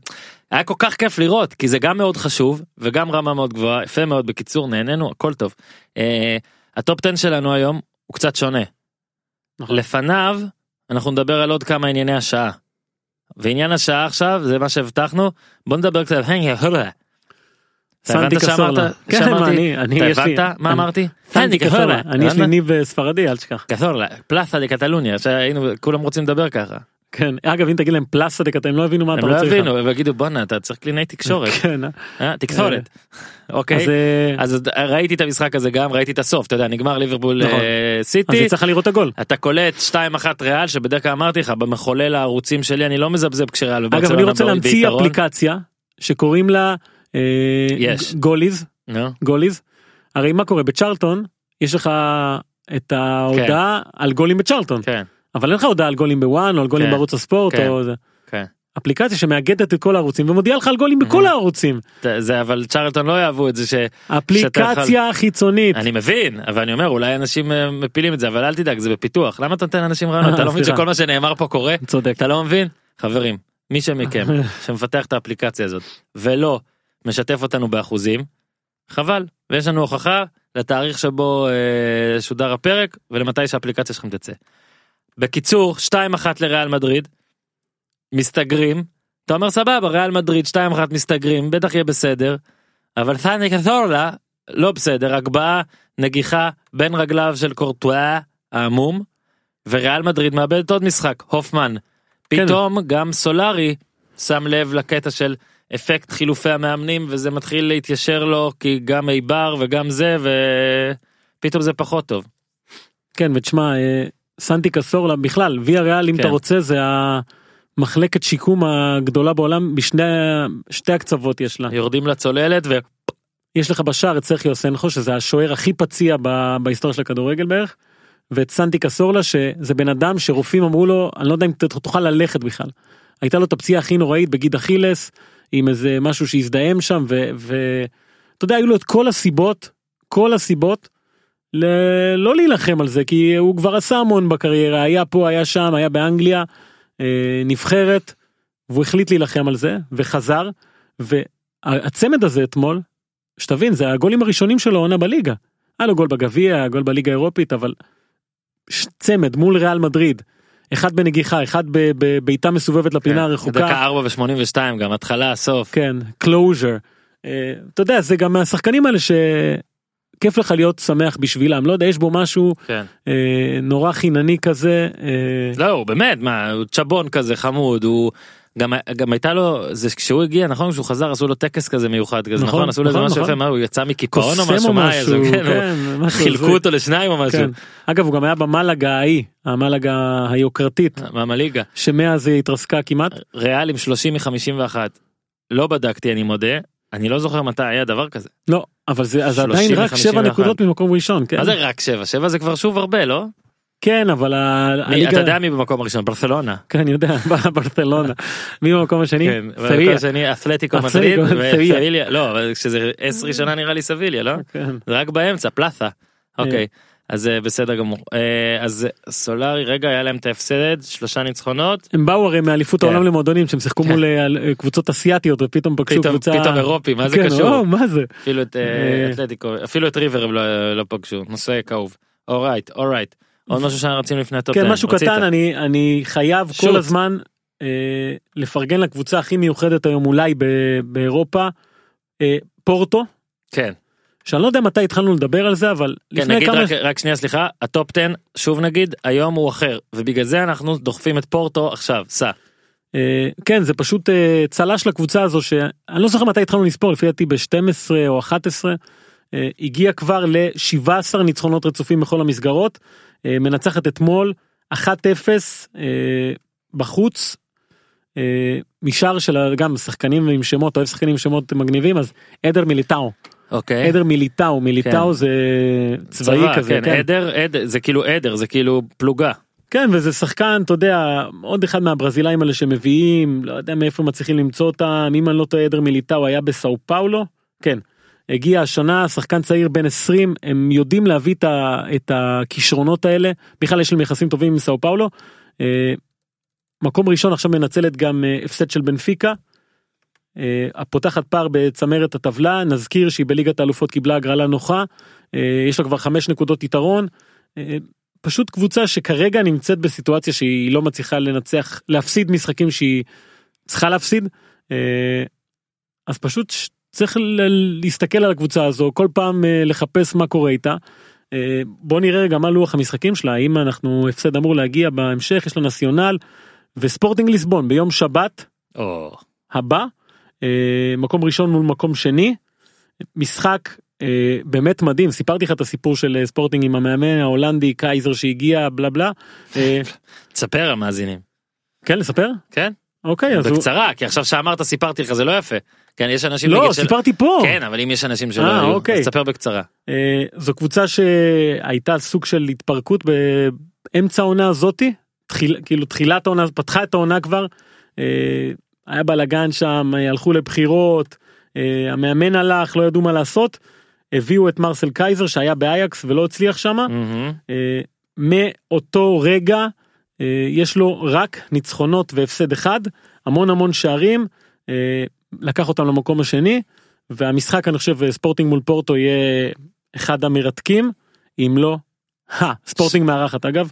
היה כל כך כיף לראות כי זה גם מאוד חשוב וגם רמה מאוד גבוהה יפה מאוד בקיצור נהנינו הכל טוב. אה, הטופ 10 שלנו היום הוא קצת שונה. נכון. לפניו אנחנו נדבר על עוד כמה ענייני השעה. ועניין השעה עכשיו זה מה שהבטחנו בוא נדבר קצת. אתה הבנת סנטי קסורלה. כן? מה, אני- אני- אתה יש לי- הבנת מה אמרתי? סנטי קסורלה. אני יש לי? ניב ספרדי אל תשכח. קסורלה, פלאסה דה קטלוניה, שהיינו, כולם רוצים לדבר ככה. כן אגב אם תגיד להם פלאסה דקה הם לא הבינו מה אתה הם לא רוצה. יבינו, הם יגידו בואנה אתה צריך קלינאי תקשורת, כן, אה? אה, תקשורת. אוקיי, אז אה, אז ראיתי את המשחק הזה גם, ראיתי את הסוף, אתה יודע, נגמר ליברפול נכון. אה, אז סיטי, יצא לך לראות את הגול. אתה קולט 2-1 ריאל, שבדרך כלל אמרתי לך, במחולל הערוצים שלי אני לא מזבזב כשריאל אגב אני רוצה להמציא. אפליקציה שקוראים לה אה. גוליז גוליז. הרי מה קורה בצ'רלטון יש לך את ההודעה על גולים בצ'רלטון כן, אבל אין לך הודעה על גולים בוואן או על גולים כן, בערוץ הספורט כן. או זה. כן. אפליקציה שמאגדת את כל הערוצים ומודיעה לך על גולים בכל הערוצים. זה- אבל צ'רלטון לא יאהבו את זה ש... אפליקציה חיצונית. אני מבין אבל אני אומר אולי אנשים אה, מפילים את זה אבל אל תדאג זה בפיתוח למה אתה נותן לאנשים רעיונות אתה לא מבין. שכל מה שנאמר פה קורה צודק. אתה לא מבין חברים מי שמכם שמפתח את האפליקציה הזאת ולא משתף אותנו באחוזים חבל ויש לנו הוכחה לתאריך שבו אה, שודר הפרק ולמתי שהאפליקציה שלכם תצא. בקיצור 2-1 לריאל מדריד מסתגרים. אתה אומר סבבה ריאל מדריד 2-1 מסתגרים בטח יהיה בסדר אבל סאני קזורלה לא בסדר הגבהה נגיחה בין רגליו של קורטואה העמום וריאל מדריד מאבדת עוד משחק. הופמן פתאום גם סולארי שם לב לקטע של אפקט חילופי המאמנים וזה מתחיל להתיישר לו כי גם איבר וגם זה ופתאום זה פחות טוב. כן ותשמע אה, סנטי קסורלה בכלל ויה ריאל אם כן. אתה רוצה זה המחלקת שיקום הגדולה בעולם בשני שתי הקצוות יש לה. יורדים לצוללת ו... יש לך בשער את סרחיו סנחו שזה השוער הכי פציע ב- בהיסטוריה של הכדורגל בערך. ואת סנטי קסורלה שזה בן אדם שרופאים אמרו לו אני לא יודע אם ת- תוכל ללכת בכלל. הייתה לו את הפציעה הכי נוראית בגיד אכילס עם איזה משהו שהזדהם שם ואתה יודע היו לו את כל הסיבות כל הסיבות ל- לא להילחם על זה כי הוא כבר עשה המון בקריירה היה פה היה שם היה באנגליה אה, נבחרת והוא החליט להילחם על זה וחזר והצמד הזה אתמול שתבין זה הגולים הראשונים שלו עונה בליגה. היה לו גול בגביע גול בליגה האירופית אבל ש- צמד מול ריאל מדריד אחד בנגיחה אחד ב- בבעיטה מסובבת לפינה הרחוקה כן, דקה 4 ו-82 גם התחלה סוף. כן closure אתה יודע זה גם מהשחקנים האלה שכיף לך להיות שמח בשבילם לא יודע יש בו משהו כן. אה, נורא חינני כזה אה, לא באמת מה הוא צ'בון כזה חמוד הוא גם גם הייתה לו זה כשהוא הגיע נכון כשהוא חזר עשו לו טקס כזה מיוחד כזה נכון, נכון עשו לו נכון, משהו נכון. יפה מה הוא יצא מקיפאון או משהו מה היה זה משהו, כן, הוא- כן, משהו חילקו הזוי. אותו לשניים או משהו כן. אגב הוא גם היה במלאגה ההיא המלאגה היוקרתית מהליגה שמאז היא התרסקה כמעט ריאל עם 30 מ-51 לא בדקתי אני מודה אני לא זוכר מתי היה דבר כזה לא אבל זה אז 30 עדיין רק שבע ו-51. נקודות ממקום ראשון כן. מה זה רק 7 7 זה כבר שוב הרבה לא? כן אבל הליגה אתה יודע מי במקום הראשון? ברצלונה. כן אני יודע ברצלונה. מי במקום השני? כן, סביליה. במקום השני אתלטיקו מדריד. וסביליה לא אבל כשזה 10 ראשונה נראה לי סביליה לא? כן. זה רק באמצע פלאסה. אוקיי אז אה, בסדר גמור אה, אז סולארי רגע היה להם את ההפסד שלושה ניצחונות הם באו הרי מאליפות כן. העולם למועדונים שהם שיחקו כן. מול אה, קבוצות אסיאתיות ופתאום פגשו קבוצה פתאום אירופי מה זה כן, קשור מה זה אפילו את. אתלטיקו אפילו את ריבר הם לא לא פגשו נושא כאוב alright alright עוד משהו שרצינו לפני הטופ כן 10, משהו? קטן אני אני חייב. כל הזמן לפרגן לקבוצה הכי מיוחדת היום אולי ב- באירופה פורטו כן שאני לא יודע מתי התחלנו לדבר על זה אבל כן לפני נגיד כמה רק, רק שנייה סליחה הטופ 10 שוב נגיד היום הוא אחר ובגלל זה אנחנו דוחפים את פורטו עכשיו סע אה, כן זה פשוט אה, צל"ש לקבוצה הזו שאני לא זוכר מתי התחלנו לספור לפי דעתי ב-12 או 11 אה, הגיע כבר ל-17 ניצחונות רצופים בכל המסגרות אה, מנצחת אתמול 1-0 אה, בחוץ. אה, משאר של גם שחקנים עם שמות אוהב שחקנים עם שמות מגניבים אז עדר מיליטאו אוקיי עדר מיליטאו מיליטאו כן. זה צבאי צבא, כזה כן, כן. עדר עדר זה כאילו עדר זה כאילו פלוגה כן וזה שחקן אתה יודע עוד אחד מהברזילאים האלה שמביאים לא יודע מאיפה מצליחים למצוא אותם אם אני לא טועה עדר מיליטאו היה בסאו פאולו כן הגיע השנה שחקן צעיר בן 20 הם יודעים להביא את, ה, את הכישרונות האלה בכלל יש להם יחסים טובים עם סאו פאולו. אה, מקום ראשון עכשיו מנצלת גם אה, הפסד של בנפיקה. אה, הפותחת פער בצמרת הטבלה נזכיר שהיא בליגת האלופות קיבלה הגרלה נוחה אה, יש לה כבר חמש נקודות יתרון. אה, פשוט קבוצה שכרגע נמצאת בסיטואציה שהיא לא מצליחה לנצח להפסיד משחקים שהיא צריכה להפסיד. אז פשוט צריך להסתכל על הקבוצה הזו כל פעם לחפש מה קורה איתה. בוא נראה גם מה לוח המשחקים שלה האם אנחנו הפסד אמור להגיע בהמשך יש לה נציונל וספורטינג ליסבון ביום שבת או, הבא מקום ראשון מול מקום שני משחק אה, באמת מדהים סיפרתי לך את הסיפור של אה, ספורטינג עם המאמן ההולנדי קייזר שהגיע בלה בלה אה, תספר המאזינים. כן לספר כן? אוקיי אז הוא... בקצרה, כי עכשיו שאמרת סיפרתי לך זה לא יפה. כן, יש אנשים לא של- סיפרתי פה כן, אבל אם יש אנשים שלא אה, היו, אוקיי. אז תספר בקצרה. אה, זו קבוצה שהייתה סוג של התפרקות באמצע העונה הזאתי תחיל, כאילו תחילת העונה פתחה את העונה כבר אה, היה בלאגן שם אה, הלכו לבחירות אה, המאמן הלך לא ידעו מה לעשות הביאו את מרסל קייזר שהיה באייקס ולא הצליח שם. אה, מאותו רגע יש לו רק ניצחונות והפסד אחד המון המון שערים לקח אותם למקום השני והמשחק אני חושב ספורטינג מול פורטו יהיה אחד המרתקים אם לא ה ספורטינג מארחת אגב.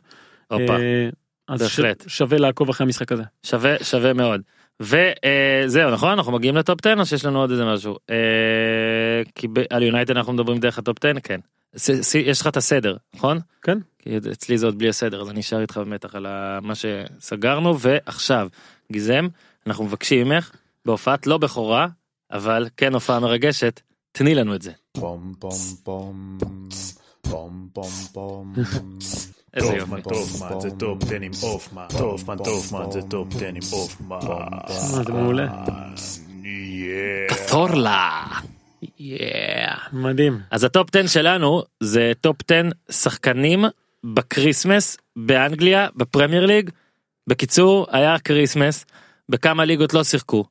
אז בהחלט. שווה לעקוב אחרי המשחק הזה. שווה שווה מאוד. וזהו נכון? אנחנו מגיעים לטופ 10 או שיש לנו עוד איזה משהו. אה, כי על יונייטד אנחנו מדברים דרך הטופ 10 כן. יש לך את הסדר נכון? כן. כי אצלי זה עוד בלי הסדר אז אני אשאר איתך במתח על מה שסגרנו. ועכשיו גיזם אנחנו מבקשים ממך בהופעת לא בכורה אבל כן הופעה מרגשת תני לנו את זה. פום פום פום פום פום פום איזה טוב, יופי. מה, טוב, מה, זה טופ 10 עם הופמן. טוב, מה, טוב, מה, זה טופ 10 עם הופמן. אה, זה מעולה. תור לה. מדהים. אז הטופ 10 שלנו זה טופ 10 שחקנים בקריסמס באנגליה בפרמייר ליג. בקיצור היה קריסמס בכמה ליגות לא שיחקו.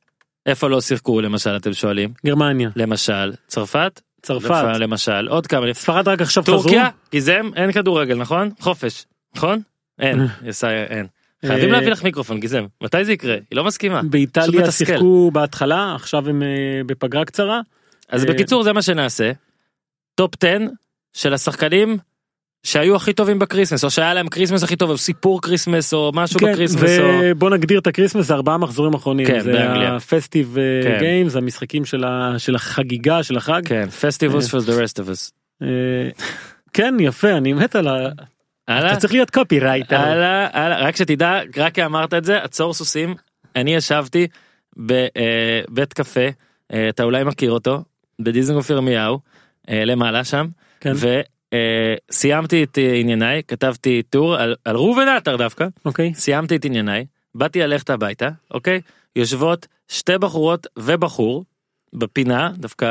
איפה לא שיחקו למשל אתם שואלים גרמניה למשל צרפת צרפת למשל. עוד כמה ספרד רק עכשיו חזרו. טורקיה גיזם אין כדורגל נכון? חופש. נכון? אין. אין. חייבים אה, להביא לך מיקרופון גיזם. מתי זה יקרה? היא לא מסכימה. באיטליה. שיחקו בהתחלה עכשיו הם אה, בפגרה קצרה. אז אה, בקיצור זה מה שנעשה. טופ 10 של השחקנים שהיו הכי טובים בקריסמס או שהיה להם קריסמס הכי טוב או סיפור קריסמס או משהו כן, בקריסמס או ובוא נגדיר את הקריסמס ארבעה מחזורים אחרונים כן, זה. ה festive כן. games המשחקים של ה- של החגיגה של החג כן Festivus for the rest of us. אה, כן יפה אני מת על ה... אתה צריך להיות קופירייטר. רק שתדע רק כי אמרת את זה עצור סוסים אני ישבתי בבית קפה אה, אתה אולי מכיר אותו בדיזנגוף ירמיהו אה, למעלה שם כן. וסיימתי את אה, ענייניי כתבתי טור על, על ראובן עטר דווקא. אוקיי. סיימתי את ענייניי באתי ללכת הביתה אוקיי? יושבות שתי בחורות ובחור בפינה דווקא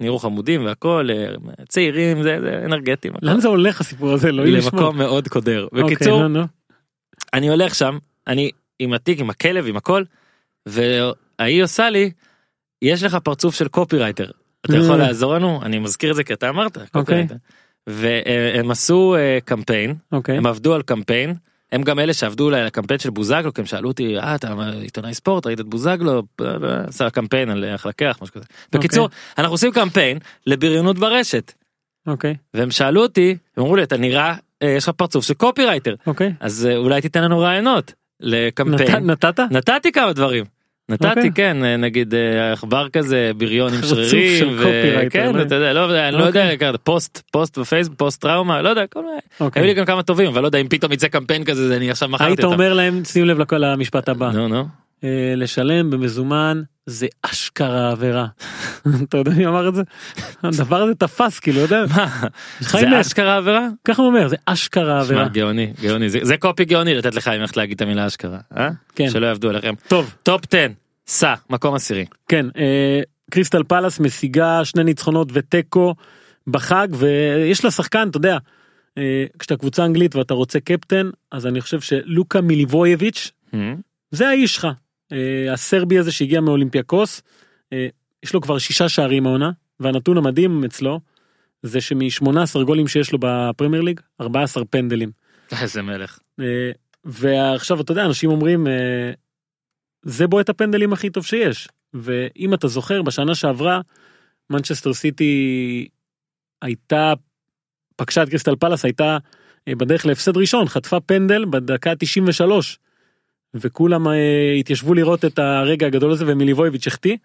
נראו חמודים והכל אה, צעירים זה, זה אנרגטיים. לאן זה הולך הסיפור הזה? לא למקום מאוד קודר. אוקיי, בקיצור נו, נו. אני הולך שם אני עם התיק עם הכלב עם הכל והיא עושה לי יש לך פרצוף של קופירייטר אתה יכול אה. לעזור לנו אני מזכיר את זה כי אתה אמרת קופירייטר. והם עשו אה, קמפיין אוקיי הם עבדו על קמפיין הם גם אלה שעבדו אולי על הקמפיין של בוזגלו כי הם שאלו אותי אה אתה עיתונאי ספורט ראית את בוזגלו עשה קמפיין על איך לקח משהו כזה. בקיצור אנחנו עושים קמפיין לבריונות ברשת אוקיי והם שאלו אותי הם אמרו לי אתה נראה אה, יש לך פרצוף של קופירייטר אוקיי אז אה, אולי תיתן לנו רעיונות לקמפיין. נת- נתת? נתתי כמה דברים. נתתי אוקיי. כן אה, נגיד אה, עכבר כזה בריון עם שרירים. של ו- קופירייטר, כן לא? אתה יודע לא אני לא יודע לקחת פוסט פוסט בפייסבוק פוסט טראומה לא יודע כל מיני. אוקיי. היו לי גם כמה טובים אבל לא יודע אם פתאום יצא קמפיין כזה זה אני עכשיו מכרתי היית אותם. אומר להם שים לב לכל המשפט הבא נו נו. אה, לשלם במזומן זה אשכרה עבירה. אתה יודע מי אמר את זה? הדבר הזה תפס כאילו יודע. חיים זה. אשכרה עבירה? ככה הוא אומר זה אשכרה שמע, עבירה. גאוני גאוני זה זה קופי גאוני לתת לך אם הולכת להגיד את המילה אשכרה. אה? כן. שלא יעבדו עליכם. טוב טופ 10 סע מקום עשירי. כן אה, קריסטל פלאס משיגה שני ניצחונות ותיקו בחג ויש לה שחקן אתה יודע אה, כשאתה קבוצה אנגלית ואתה רוצה קפטן אז אני חושב שלוקה מיליבוייביץ' אה? זה האיש שלך. אה, הסרבי הזה שהגיע מאולימפיאקוס, אה, יש לו כבר שישה שערים העונה, והנתון המדהים אצלו, זה שמ-18 גולים שיש לו בפרמייר ליג, 14 פנדלים. איזה מלך. אה, ועכשיו אתה יודע, אנשים אומרים, זה בועט הפנדלים הכי טוב שיש. ואם אתה זוכר, בשנה שעברה, מנצ'סטר סיטי הייתה, פגשה את קריסטל פלאס, הייתה בדרך להפסד ראשון, חטפה פנדל בדקה 93. וכולם אה, התיישבו לראות את הרגע הגדול הזה ומיליבויביץ' החטיא.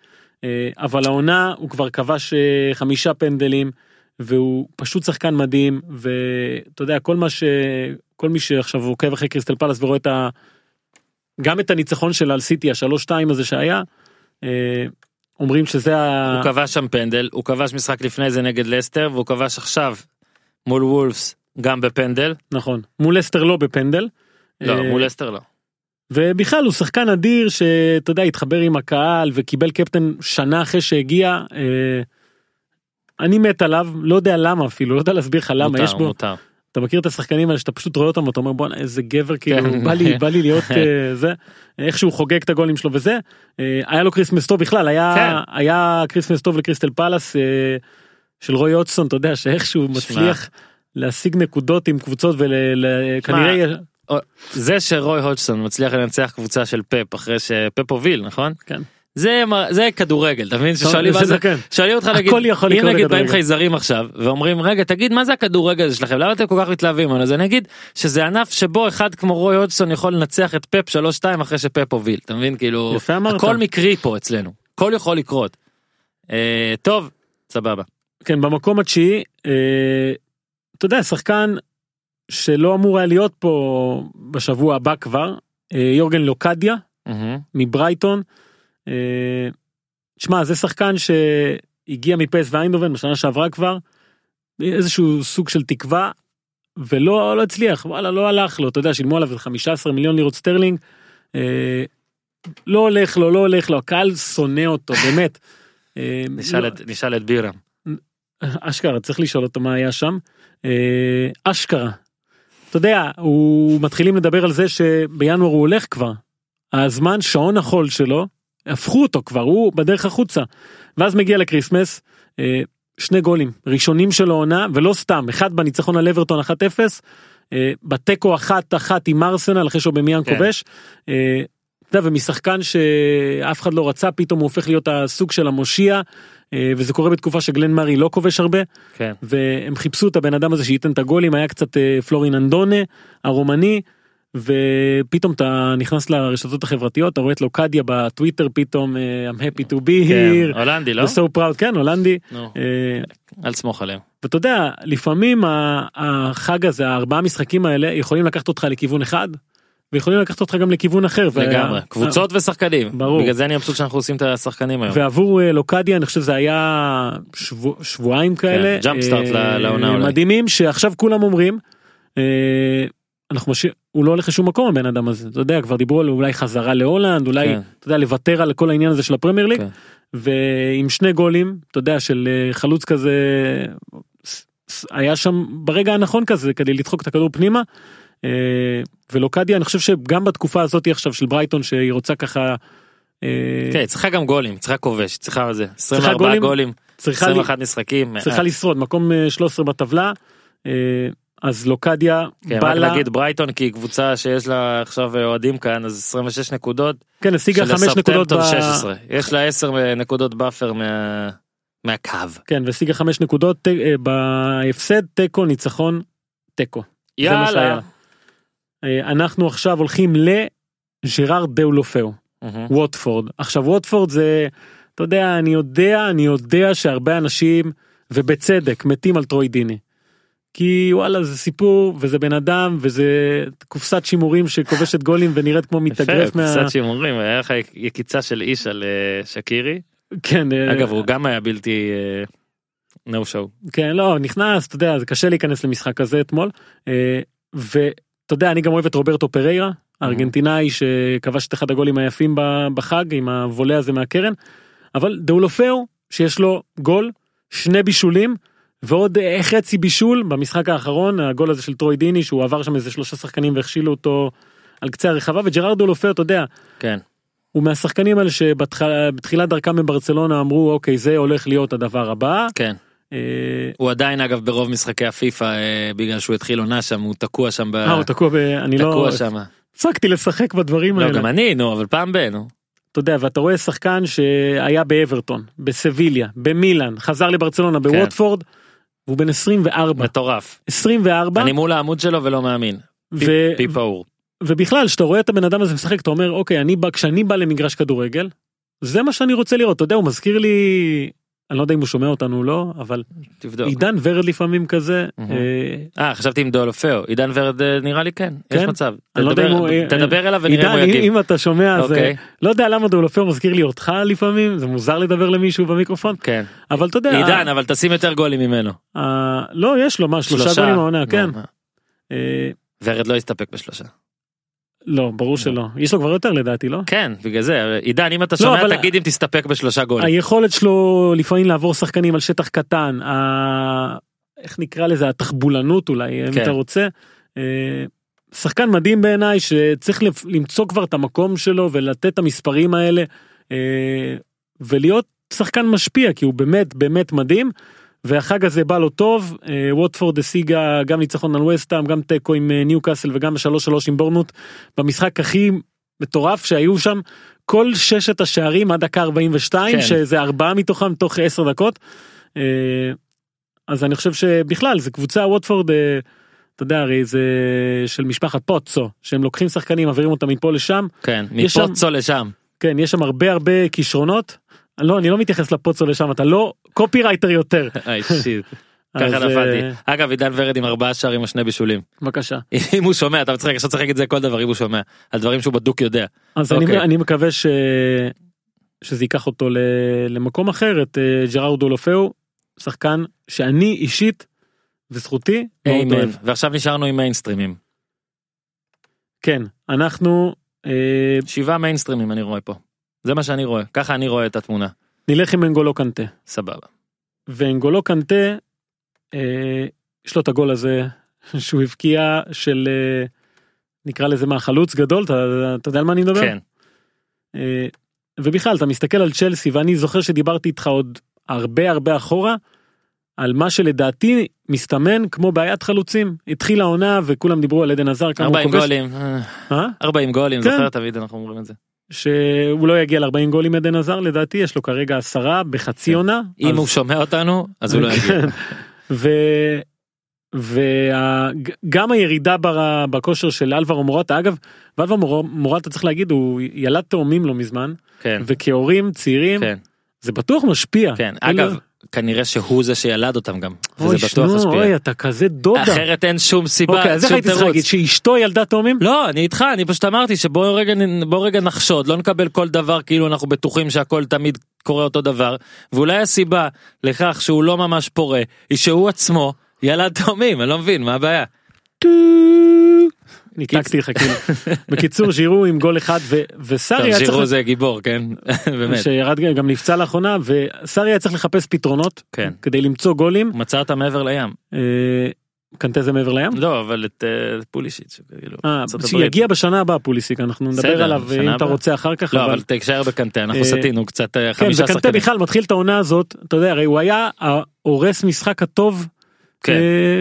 אה, אבל העונה הוא כבר כבש אה, חמישה פנדלים והוא פשוט שחקן מדהים ואתה יודע כל מה ש... כל מי שעכשיו עוקב אחרי קריסטל פלאס ורואה את ה... גם את הניצחון שלה על סיטי השלוש שתיים הזה שהיה. אומרים שזה ה... הוא כבש שם פנדל, הוא כבש משחק לפני זה נגד לסטר, והוא כבש עכשיו מול וולפס גם בפנדל. נכון מול לסטר לא בפנדל. לא, מול לסטר לא. ובכלל הוא שחקן אדיר שאתה יודע התחבר עם הקהל וקיבל קפטן שנה אחרי שהגיע. אה, אני מת עליו לא יודע למה אפילו לא יודע להסביר לך למה מותר, יש בו מותר. אתה מכיר את השחקנים האלה שאתה פשוט רואה אותם ואתה אומר בואנה איזה גבר כאילו כן. בא לי בא לי להיות אה, זה איך שהוא חוגג את הגולים שלו וזה אה, היה לו כריסמס טוב בכלל היה כן. היה כריסמס טוב לקריסטל פלאס אה, של רוי הודסון אתה יודע שאיכשהו מצליח להשיג נקודות עם קבוצות וכנראה זה שרוי הודג'סון מצליח לנצח קבוצה של פפ אחרי שפפ הוביל נכון? כן. זה זה כדורגל אתה מבין ששואלים זה כן. שואלים אותך נגיד אם נגיד באים. חייזרים עכשיו ואומרים רגע תגיד מה זה הכדורגל הזה שלכם למה אתם כל כך מתלהבים אז אני אגיד שזה ענף שבו אחד כמו רוי הודג'סון יכול לנצח את פפ 3-2 אחרי שפפ הוביל אתה מבין כאילו. הכל מקרי פה אצלנו הכל יכול לקרות. אה, טוב סבבה. כן במקום התשיעי אה, אתה יודע שחקן שלא אמור היה להיות פה בשבוע הבא כבר אה, יורגן לוקדיה. מברייטון. אה, שמע זה שחקן שהגיע מפ.ס.וו איינדהובן בשנה שעברה כבר איזשהו סוג של תקווה ולא לא הצליח וואלה לא הלך לו אתה יודע שילמו עליו 15 מיליון לירות סטרלינג. אה, לא הולך לו לא הולך לו הקהל שונא אותו באמת. אה, נשאל לא- את- נשאל את בירם. אשכרה צריך לשאול אותו מה היה שם. אשכרה. אתה יודע הוא מתחילים לדבר על זה שבינואר הוא הולך כבר. הזמן שעון החול שלו הפכו אותו כבר הוא בדרך החוצה. ואז מגיע לקריסמס אה, שני גולים ראשונים של העונה ולא סתם אחד בניצחון על אברטון 1-0 אה, בתיקו אחת אחת עם ארסנל אחרי שאובמיאן כן. כובש. אה, אתה יודע, ומשחקן שאף אחד לא רצה פתאום הוא הופך להיות הסוג של המושיע וזה קורה בתקופה שגלן מארי לא כובש הרבה כן. והם חיפשו את הבן אדם הזה שייתן את הגולים היה קצת אה, פלורין אנדונה הרומני ופתאום אתה נכנס לרשתות החברתיות אתה רואה את לוקדיה בטוויטר פתאום אה, I'm happy to be כן. here. הולנדי לא? so proud כן הולנדי נו, אה, אל תסמוך עליהם. ואתה יודע לפעמים החג הזה הארבעה משחקים האלה יכולים לקחת אותך לכיוון אחד ויכולים לקחת אותך גם לכיוון אחר. וה- לגמרי קבוצות ושחקנים ברור. בגלל זה אני מבסוט שאנחנו עושים את השחקנים היום. ועבור אה, לוקדיה אני חושב זה היה שבוע, שבועיים כאלה ג'אמפ סטארט אה, לעונה אולי. מדהימים שעכשיו כולם אומרים אה, אנחנו משאיר הוא לא הולך לשום מקום הבן אדם הזה אתה יודע כבר דיברו על אולי חזרה להולנד אולי כן. אתה יודע לוותר על כל העניין הזה של הפרמייר ליג כן. ועם שני גולים אתה יודע של אה, חלוץ כזה היה שם ברגע הנכון כזה כדי לדחוק את הכדור פנימה. אה, ולוקדיה אני חושב שגם בתקופה הזאת עכשיו של ברייטון שהיא רוצה ככה. אה, כן, צריכה גם גולים, צריכה כובש, צריכה זה, 24 גולים, גולים, צריכה, לי, 21 משחקים. צריכה אה, לשרוד מקום אה, 13 בטבלה אה, אז לוקדיה כן, בא לה נגיד ברייטון כי היא קבוצה שיש לה עכשיו אוהדים כאן אז 26 נקודות, כן השיגה 5 נקודות ב- 16, יש לה 10 נקודות buffer מה- מהקו. כן והשיגה 5 נקודות ת- בהפסד תיקו ניצחון תיקו. זה מה שהיה יאללה. אה, אנחנו עכשיו הולכים לג'רארד דאולופאו. ווטפורד עכשיו ווטפורד זה אתה יודע אני יודע אני יודע שהרבה אנשים ובצדק מתים על טרוי דיני. כי וואלה זה סיפור וזה בן אדם וזה קופסת שימורים שכובשת גולים ונראית כמו מתאגרף יפה, מה... קצת שימורים, היה לך יקיצה של איש על אה, שקירי, כן, אה, אגב הוא גם היה בלתי נו שואו. כן לא נכנס אתה יודע זה קשה להיכנס למשחק הזה אתמול אה, ואתה יודע אני גם אוהב את רוברטו פריירה הארגנטינאי שכבש את אחד הגולים היפים בחג עם הוולה הזה מהקרן אבל דאולופאו שיש לו גול שני בישולים ועוד אה, חצי בישול במשחק האחרון הגול הזה של טרוי דיני שהוא עבר שם איזה שלושה שחקנים והכשילו אותו על קצה הרחבה וג'רארדו לופר אתה יודע כן. הוא מהשחקנים האלה שבתחילת דרכם בברצלונה אמרו אוקיי זה הולך להיות הדבר הבא. כן. אה, הוא עדיין אגב ברוב משחקי הפיפא אה, בגלל שהוא התחיל עונה שם הוא תקוע שם ב... אה, הוא תקוע ב... אני לא... תקוע שם. הפסקתי לשחק בדברים לא האלה. גם אני נו אבל פעם ב... נו. אתה יודע ואתה רואה שחקן שהיה באברטון בסביליה במילאן חזר לברצלונה כן. בווטפורד. והוא בן 24 מטורף. 24 אני מול העמוד שלו ולא מאמין. ו... פי- פי פעור. ובכלל שאתה רואה את הבן אדם הזה משחק אתה אומר אוקיי אני בא כשאני בא למגרש כדורגל זה מה שאני רוצה לראות אתה יודע הוא מזכיר לי אני לא יודע אם הוא שומע אותנו או לא אבל תבדוק. עידן ורד לפעמים כזה. אה, אה חשבתי עם דולופאו עידן ורד אה, נראה לי כן יש כן? מצב. לא תדבר- אה, תדבר אליו ונראה אם הוא עידן יגיב. אם אתה שומע אז אוקיי. לא יודע למה דולופר מזכיר לי אותך לפעמים זה מוזר לדבר למישהו במיקרופון כן. אבל אתה יודע עידן אבל תשים יותר גולים ממנו. לא יש לו מה שלושה גולים העונה כן ורד לא יסתפק בשלושה. לא ברור שלא יש לו כבר יותר לדעתי לא כן בגלל זה עידן אם אתה לא, שומע תגיד אם תסתפק בשלושה גולים. היכולת שלו לפעמים לעבור שחקנים על שטח קטן, ה... איך נקרא לזה, התחבולנות אולי, אם כן. אתה רוצה. אה, שחקן מדהים בעיניי שצריך למצוא כבר את המקום שלו ולתת את המספרים האלה אה, ולהיות שחקן משפיע כי הוא באמת באמת מדהים. והחג הזה בא לו טוב, אה, ווטפורד השיגה גם ניצחון על וסטאם, גם תיקו עם אה, ניוקאסל וגם שלוש שלוש עם בורנות במשחק הכי מטורף שהיו שם כל ששת השערים עד דקה 42 כן. שזה ארבעה מתוכם תוך עשר דקות. אה, אז אני חושב שבכלל זה קבוצה ווטפורד אתה יודע הרי זה של משפחת פוצו שהם לוקחים שחקנים מעבירים אותם מפה לשם כן יש שם- מפוצו לשם. כן יש שם הרבה הרבה כישרונות. לא אני לא מתייחס לפוצו לשם אתה לא קופירייטר יותר. איי, שיט. ככה נפלתי. אה, אגב עידן ורד עם ארבעה שערים או שני בישולים. בבקשה. אם הוא שומע אתה צריך עכשיו לשחק את זה כל דבר אם הוא שומע על דברים שהוא בדוק יודע. אז אני, אוקיי. מקווה. שזה ייקח אותו. למקום אחר את אה, ג'רארד דולופאו שחקן שאני אישית וזכותי איימן. ועכשיו נשארנו עם מיינסטרימים. כן אנחנו אה, שבעה מיינסטרימים אני רואה פה. זה מה שאני רואה ככה אני רואה את התמונה. נלך עם אנגולו קנטה סבבה. ואנגולו קנטה אה, יש לו את הגול הזה שהוא הבקיע של אה, נקרא לזה מה חלוץ גדול אתה, אתה יודע על מה אני מדבר? כן. אה, ובכלל אתה מסתכל על צ'לסי ואני זוכר שדיברתי איתך עוד הרבה הרבה אחורה על מה שלדעתי מסתמן כמו בעיית חלוצים התחילה העונה וכולם דיברו על עדן עזר כמה הוא 40 כובש גולים. אה, אה? 40 גולים כן. זוכר תמיד אנחנו אומרים את זה. שהוא לא יגיע ל-40 גולים עדן עזר לדעתי יש לו כרגע עשרה בחצי כן. עונה אם אז- הוא שומע אותנו אז הוא לא יגיע. כן. ו... וגם הירידה בר- בכושר של אלברו מורטה אגב ואלברו מור- מורטה צריך להגיד הוא ילד תאומים לא מזמן כן. וכהורים צעירים כן. זה בטוח משפיע. כן. אגב כנראה שהוא זה שילד אותם גם. אוי, וזה בטוח. אוי אתה כזה דודה. אחרת אין שום סיבה. אוקיי אז איך הייתי צריך. להגיד שאשתו ילדה תאומים? לא אני איתך אני פשוט אמרתי שבוא רגע רגע נחשוד לא נקבל כל דבר כאילו אנחנו בטוחים שהכל תמיד קורה אותו דבר ואולי הסיבה לכך שהוא לא ממש פורה היא שהוא עצמו ילד תאומים אני לא מבין מה הבעיה. ניתקתי לך כאילו. בקיצור ז'ירו עם גול אחד וסארי היה ז'ירו צריך זה גיבור כן באמת שירד גם נפצע לאחרונה וסארי היה צריך לחפש פתרונות כן. כדי למצוא גולים. מצא אותה מעבר לים אה, קנטה זה מעבר לים? לא אבל את אה, פולישיץ' כאילו, אה. שיגיע בשנה הבאה פוליסיק אנחנו נדבר עליו אם אתה. רוצה אחר כך לא אבל תישאר בקנטה אנחנו סטינו קצת כן חמישה וקנטה שחקנים. בכלל מתחיל את העונה הזאת אתה יודע הרי הוא היה ההורס משחק הטוב כן.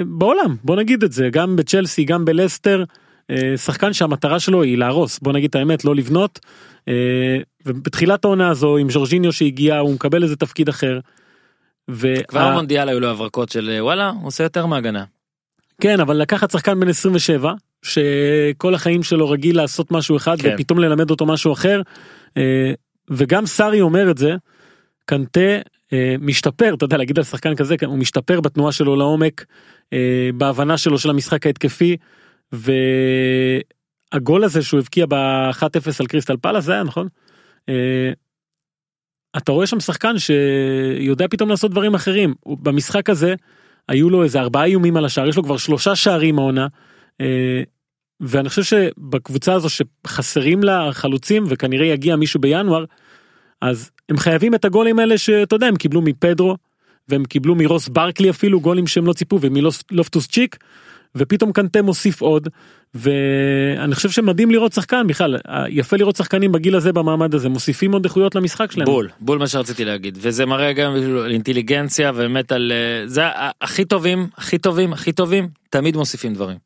בעולם בוא נגיד את זה גם בצ'לסי גם בלסטר שחקן שהמטרה שלו היא להרוס בוא נגיד את האמת לא לבנות. אה, ובתחילת העונה הזו עם ז'ורג'יניו שהגיע הוא מקבל איזה תפקיד אחר. וה- כבר במונדיאל היו לו הברקות של אה, וואלה הוא עושה יותר מהגנה. כן אבל לקחת שחקן בן 27 שכל החיים שלו רגיל לעשות משהו אחד כן. ופתאום ללמד אותו משהו אחר אה, וגם סארי אומר את זה קנטה אה, משתפר אתה יודע להגיד על שחקן כזה הוא משתפר בתנועה שלו לעומק אה, בהבנה שלו של המשחק ההתקפי והגול הזה שהוא הבקיע ב-1-0 על קריסטל פאלאס זה היה נכון. אה, אתה רואה שם שחקן שיודע פתאום לעשות דברים אחרים במשחק הזה היו לו איזה ארבעה איומים על השער יש לו כבר שלושה שערים העונה. אה, ואני חושב שבקבוצה הזו שחסרים לה חלוצים וכנראה יגיע מישהו בינואר אז הם חייבים את הגולים האלה שאתה יודע הם קיבלו מפדרו והם קיבלו מרוס ברקלי אפילו גולים שהם לא ציפו ומלופטוס צ'יק ופתאום קנטה מוסיף עוד ואני חושב שמדהים לראות שחקן בכלל יפה לראות שחקנים בגיל הזה במעמד הזה מוסיפים עוד איכויות למשחק שלהם. בול בול מה שרציתי להגיד וזה מראה גם על אינטליגנציה ובאמת על זה הכי טובים הכי טובים הכי טובים תמיד מוסיפים דברים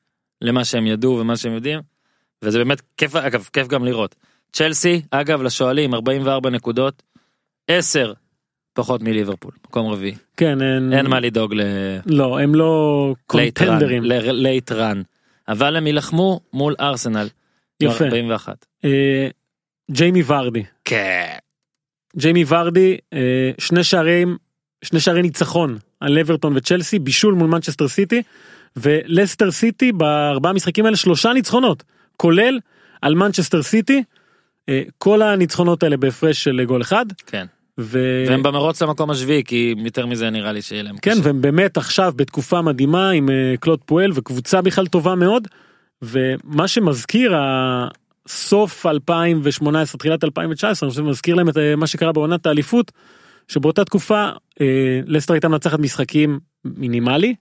למה שהם ידעו ומה שהם יודעים וזה באמת כיף אגב כיף גם לראות צ'לסי אגב לשואלים 44 נקודות 10 פחות מליברפול מקום רביעי כן אין, אין מה לדאוג ל... לא הם לא קונטנדרים. late run אבל הם יילחמו מול ארסנל. יפה. 41. אה, ג'יימי ורדי כן. ג'יימי ורדי אה, שני שערים שני שערי ניצחון על אברטון וצ'לסי בישול מול מנצ'סטר סיטי ולסטר סיטי בארבעה משחקים האלה שלושה ניצחונות כולל על מנצ'סטר סיטי אה, כל הניצחונות האלה בהפרש של גול אחד כן. ו... והם במרוץ למקום השביעי כי יותר מזה נראה לי שיהיה להם כן קשה. והם באמת עכשיו בתקופה מדהימה עם אה, קלוד פואל וקבוצה בכלל טובה מאוד ומה שמזכיר הסוף 2018 תחילת 2019 אני חושב מזכיר להם את אה, מה שקרה בעונת האליפות שבאותה תקופה אה, לסטר הייתה מנצחת משחקים מינימלי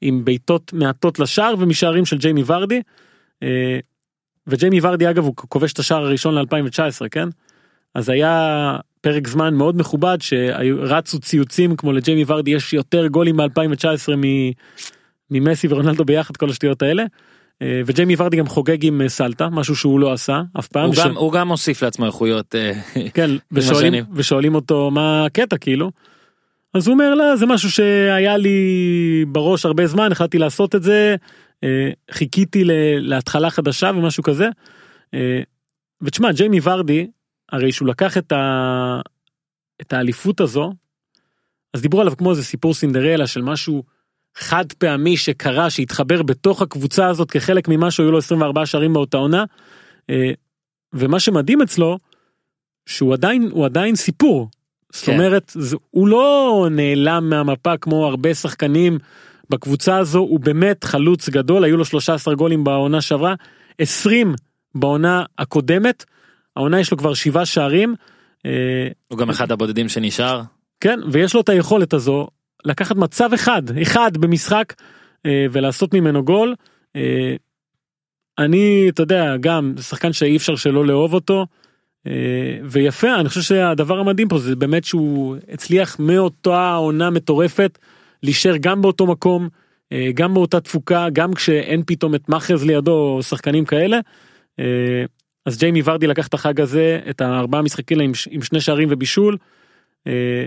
עם בעיטות מעטות לשער ומשערים של ג'יימי ורדי. אה, וג'יימי ורדי אגב הוא כובש את השער הראשון ל-2019 כן אז היה פרק זמן מאוד מכובד שרצו ציוצים כמו לג'יימי ורדי יש יותר גולים ב-2019 ממסי ורונלדו ביחד כל השטויות האלה. אה, וג'יימי ורדי גם חוגג עם אה, סלטה משהו שהוא לא עשה אף פעם. הוא ש- גם- הוא גם מוסיף לעצמו איכויות. אה, כן ושואלים. ושואלים אותו מה הקטע כאילו. אז הוא אומר לה זה משהו שהיה לי בראש הרבה זמן החלטתי לעשות את זה חיכיתי להתחלה חדשה ומשהו כזה. ותשמע ג'יימי ורדי הרי שהוא לקח את, ה... את האליפות הזו אז דיברו עליו כמו איזה סיפור סינדרלה של משהו חד פעמי שקרה שהתחבר בתוך הקבוצה הזאת כחלק ממשהו היו לו 24 שערים באותה עונה. אה, ומה שמדהים אצלו שהוא עדיין הוא עדיין סיפור. זאת כן. אומרת זה, הוא לא נעלם מהמפה כמו הרבה שחקנים בקבוצה הזו הוא באמת חלוץ גדול היו לו 13 גולים בעונה שעברה 20 בעונה הקודמת העונה יש לו כבר שבעה שערים. אה, הוא גם אחד הבודדים שנשאר. כן ויש לו את היכולת הזו לקחת מצב אחד אחד במשחק אה, ולעשות ממנו גול. אה, אני אתה יודע גם שחקן שאי אפשר שלא לאהוב אותו. ויפה אני חושב שהדבר המדהים פה זה באמת שהוא הצליח מאותה עונה מטורפת להישאר גם באותו מקום גם באותה תפוקה גם כשאין פתאום את מאחז לידו או שחקנים כאלה. אז ג'יימי ורדי לקח את החג הזה את הארבעה משחקים עם, עם שני שערים ובישול. אה,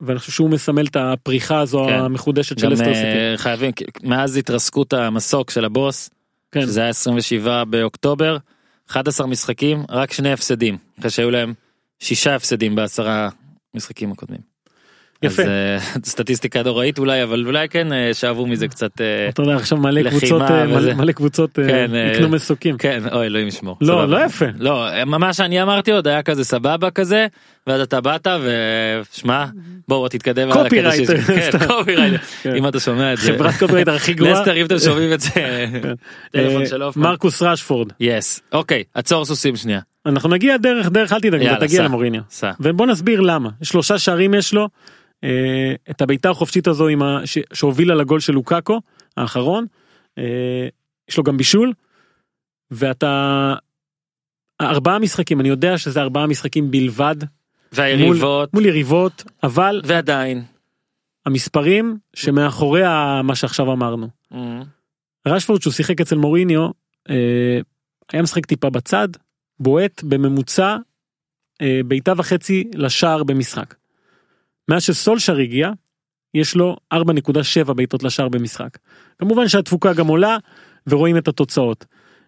ואני חושב שהוא מסמל את הפריחה הזו כן. המחודשת של גם אסטר אה, סיטי. חייבים מאז התרסקות המסוק של הבוס כן. שזה היה 27 באוקטובר 11 משחקים רק שני הפסדים אחרי שהיו להם שישה הפסדים בעשרה משחקים הקודמים. יפה. אז, אה, סטטיסטיקה נוראית אולי אבל אולי כן אה, שאבו מזה קצת אה, אתה יודע עכשיו מלא לחימה קבוצות. מלא, קבוצות כן, יקנו מסוקים. כן אוי אלוהים ישמור. לא. לא יפה. לא מה שאני אמרתי עוד היה כזה סבבה כזה ואז אתה באת ושמע בואו תתקדם. קופירייטר, שזה- כן. כן. אם אתה שומע את זה. חברת קופירייטר הכי גרועה. לסטר אם אתם שומעים את זה. מרקוס רשפורד yes אוקיי עצור סוסים שנייה. אנחנו נגיע דרך דרך אל תדאג תגיע. למוריניו. ובוא נסביר למה שלושה שערים יש לו את הבעיטה החופשית הזו עם ה... ש... שהובילה לגול של לוקאקו האחרון. אה, יש לו גם בישול. ואתה ארבעה משחקים אני יודע שזה ארבעה משחקים בלבד. והיריבות. מול יריבות אבל ועדיין. המספרים שמאחורי מה שעכשיו אמרנו. רשפורד שהוא שיחק אצל מוריניו אה, היה משחק טיפה בצד בועט בממוצע אה, בעיטה וחצי לשער במשחק. מאז שסולשר הגיע יש לו 4.7 בעיטות לשער במשחק. כמובן שהתפוקה גם עולה ורואים את התוצאות.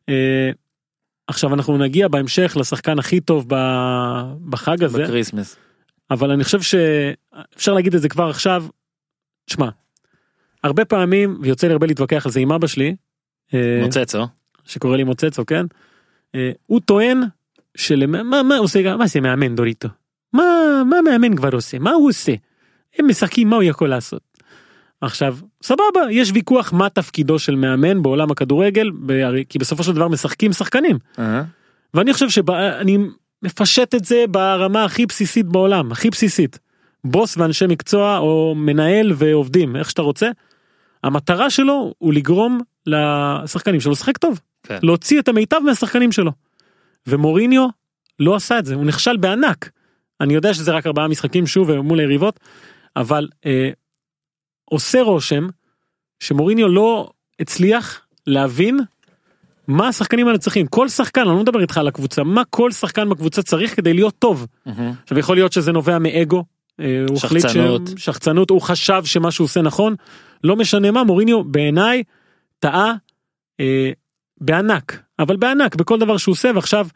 אה, עכשיו אנחנו נגיע בהמשך לשחקן הכי טוב בחג הזה בקריסמס. אבל אני חושב שאפשר להגיד את זה כבר עכשיו. שמע, הרבה פעמים ויוצא לי הרבה להתווכח על זה עם אבא שלי אה, מוצצו. שקורא לי מוצצו כן אה, הוא טוען של מה מה עושה מה זה מאמן דוריטו מה מה מאמן כבר עושה מה הוא עושה הם משחקים מה הוא יכול לעשות. עכשיו סבבה יש ויכוח מה תפקידו של מאמן בעולם הכדורגל כי בסופו של דבר משחקים שחקנים אה, ואני חושב שאני מפשט את זה ברמה הכי בסיסית בעולם הכי בסיסית. בוס ואנשי מקצוע או מנהל ועובדים איך שאתה רוצה. המטרה שלו הוא לגרום לשחקנים שלו לשחק טוב כן. להוציא את המיטב מהשחקנים שלו. ומוריניו לא עשה את זה הוא נכשל בענק. אני יודע שזה רק ארבעה משחקים שוב מול היריבות אבל אה, עושה רושם שמוריניו לא הצליח להבין מה השחקנים האלה צריכים כל שחקן אני לא מדבר איתך על הקבוצה מה כל שחקן בקבוצה צריך כדי להיות טוב. מהמם. עכשיו יכול להיות שזה נובע מאגו. אה, הוא שחצנות. ש... שחצנות הוא חשב שמה שהוא עושה נכון לא משנה מה מוריניו בעיניי טעה אה, בענק אבל בענק בכל דבר שהוא עושה ועכשיו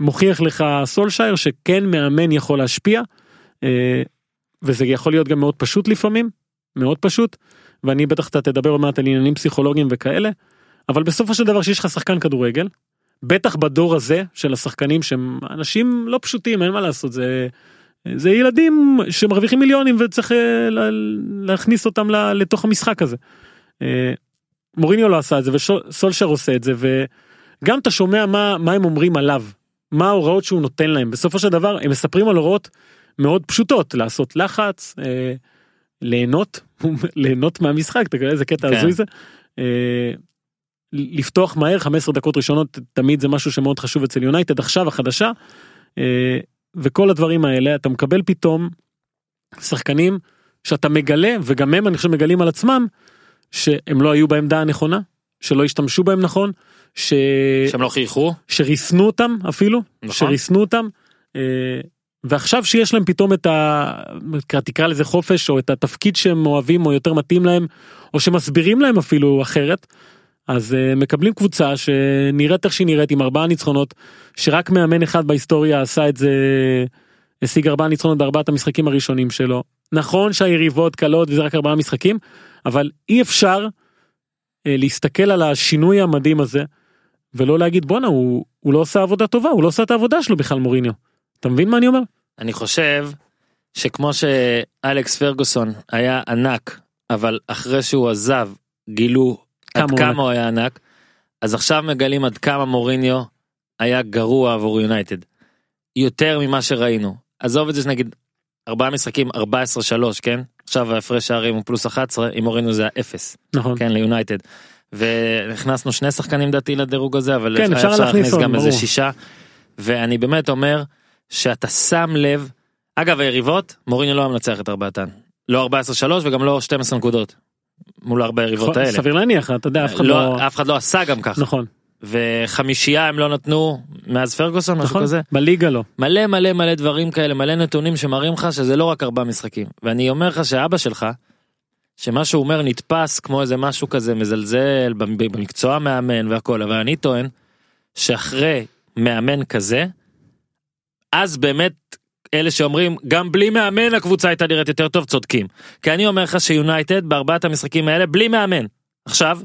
מוכיח לך סולשייר שכן מאמן יכול להשפיע אה, וזה יכול להיות גם מאוד פשוט לפעמים מאוד פשוט ואני בטח אתה תדבר עוד מעט על עניינים פסיכולוגיים וכאלה אבל בסופו של דבר שיש לך שחקן כדורגל בטח בדור הזה של השחקנים שהם אנשים לא פשוטים אין מה לעשות זה זה ילדים שמרוויחים מיליונים וצריך אה, לה- להכניס אותם לתוך המשחק הזה. אה, מוריניו לא עשה את זה וסולשר עושה את זה וגם אתה שומע מה מה הם אומרים עליו מה ההוראות שהוא נותן להם בסופו של דבר הם מספרים על הוראות מאוד פשוטות לעשות לחץ אה, ליהנות ליהנות מהמשחק אתה יודע איזה קטע כן. הזוי זה. אה, לפתוח מהר 15 דקות ראשונות תמיד זה משהו שמאוד חשוב אצל יונייטד עכשיו החדשה. אה, וכל הדברים האלה אתה מקבל פתאום שחקנים שאתה מגלה וגם הם אני חושב מגלים על עצמם שהם לא היו בעמדה הנכונה שלא השתמשו בהם נכון ש... שהם לא חייכו. שריסנו אותם אפילו נכון. שריסנו אותם אה, ועכשיו שיש להם פתאום את ה... תקרא לזה חופש או את התפקיד שהם אוהבים או יותר מתאים להם או שמסבירים להם אפילו אחרת. אז uh, מקבלים קבוצה שנראית איך שהיא נראית עם ארבעה ניצחונות שרק מאמן אחד בהיסטוריה עשה את זה השיג ארבעה ניצחונות בארבעת המשחקים הראשונים שלו נכון שהיריבות קלות וזה רק ארבעה משחקים אבל אי אפשר uh, להסתכל על השינוי המדהים הזה ולא להגיד בואנה הוא, הוא לא עושה עבודה טובה הוא לא עושה את העבודה שלו בכלל מוריניו. אתה מבין מה אני אומר? אני חושב שכמו שאלכס פרגוסון היה ענק אבל אחרי שהוא עזב גילו כמה עד הוא כמה ענק. הוא היה ענק אז עכשיו מגלים עד כמה מוריניו היה גרוע עבור יונייטד. יותר ממה שראינו עזוב את זה שנגיד ארבעה משחקים 14-3 כן עכשיו ההפרש שערים הוא פלוס 11 עם מוריניו זה היה אפס נכון. כן ליונייטד. והכנסנו שני שחקנים דעתי לדירוג הזה אבל כן, אפשר להכניס עוד, גם איזה. שישה. ואני באמת אומר שאתה שם לב אגב היריבות מוריניו לא היה מנצח את ארבעתן לא 14-3 וגם לא 12 נקודות. מול ארבע היריבות האלה. סביר להניח אתה יודע אף אחד לא, לא... אף אחד לא עשה גם ככה נכון וחמישייה הם לא נתנו מאז פרגוסון משהו נכון כזה בליגה לא. מלא מלא מלא דברים כאלה מלא נתונים שמראים לך שזה לא רק ארבעה משחקים ואני אומר לך שאבא שלך שמה שהוא אומר נתפס כמו איזה משהו כזה מזלזל במ- במקצוע מאמן והכל אבל אני טוען שאחרי מאמן כזה אז באמת אלה שאומרים גם בלי מאמן הקבוצה הייתה נראית יותר טוב צודקים כי אני אומר לך שיונייטד בארבעת המשחקים האלה בלי מאמן עכשיו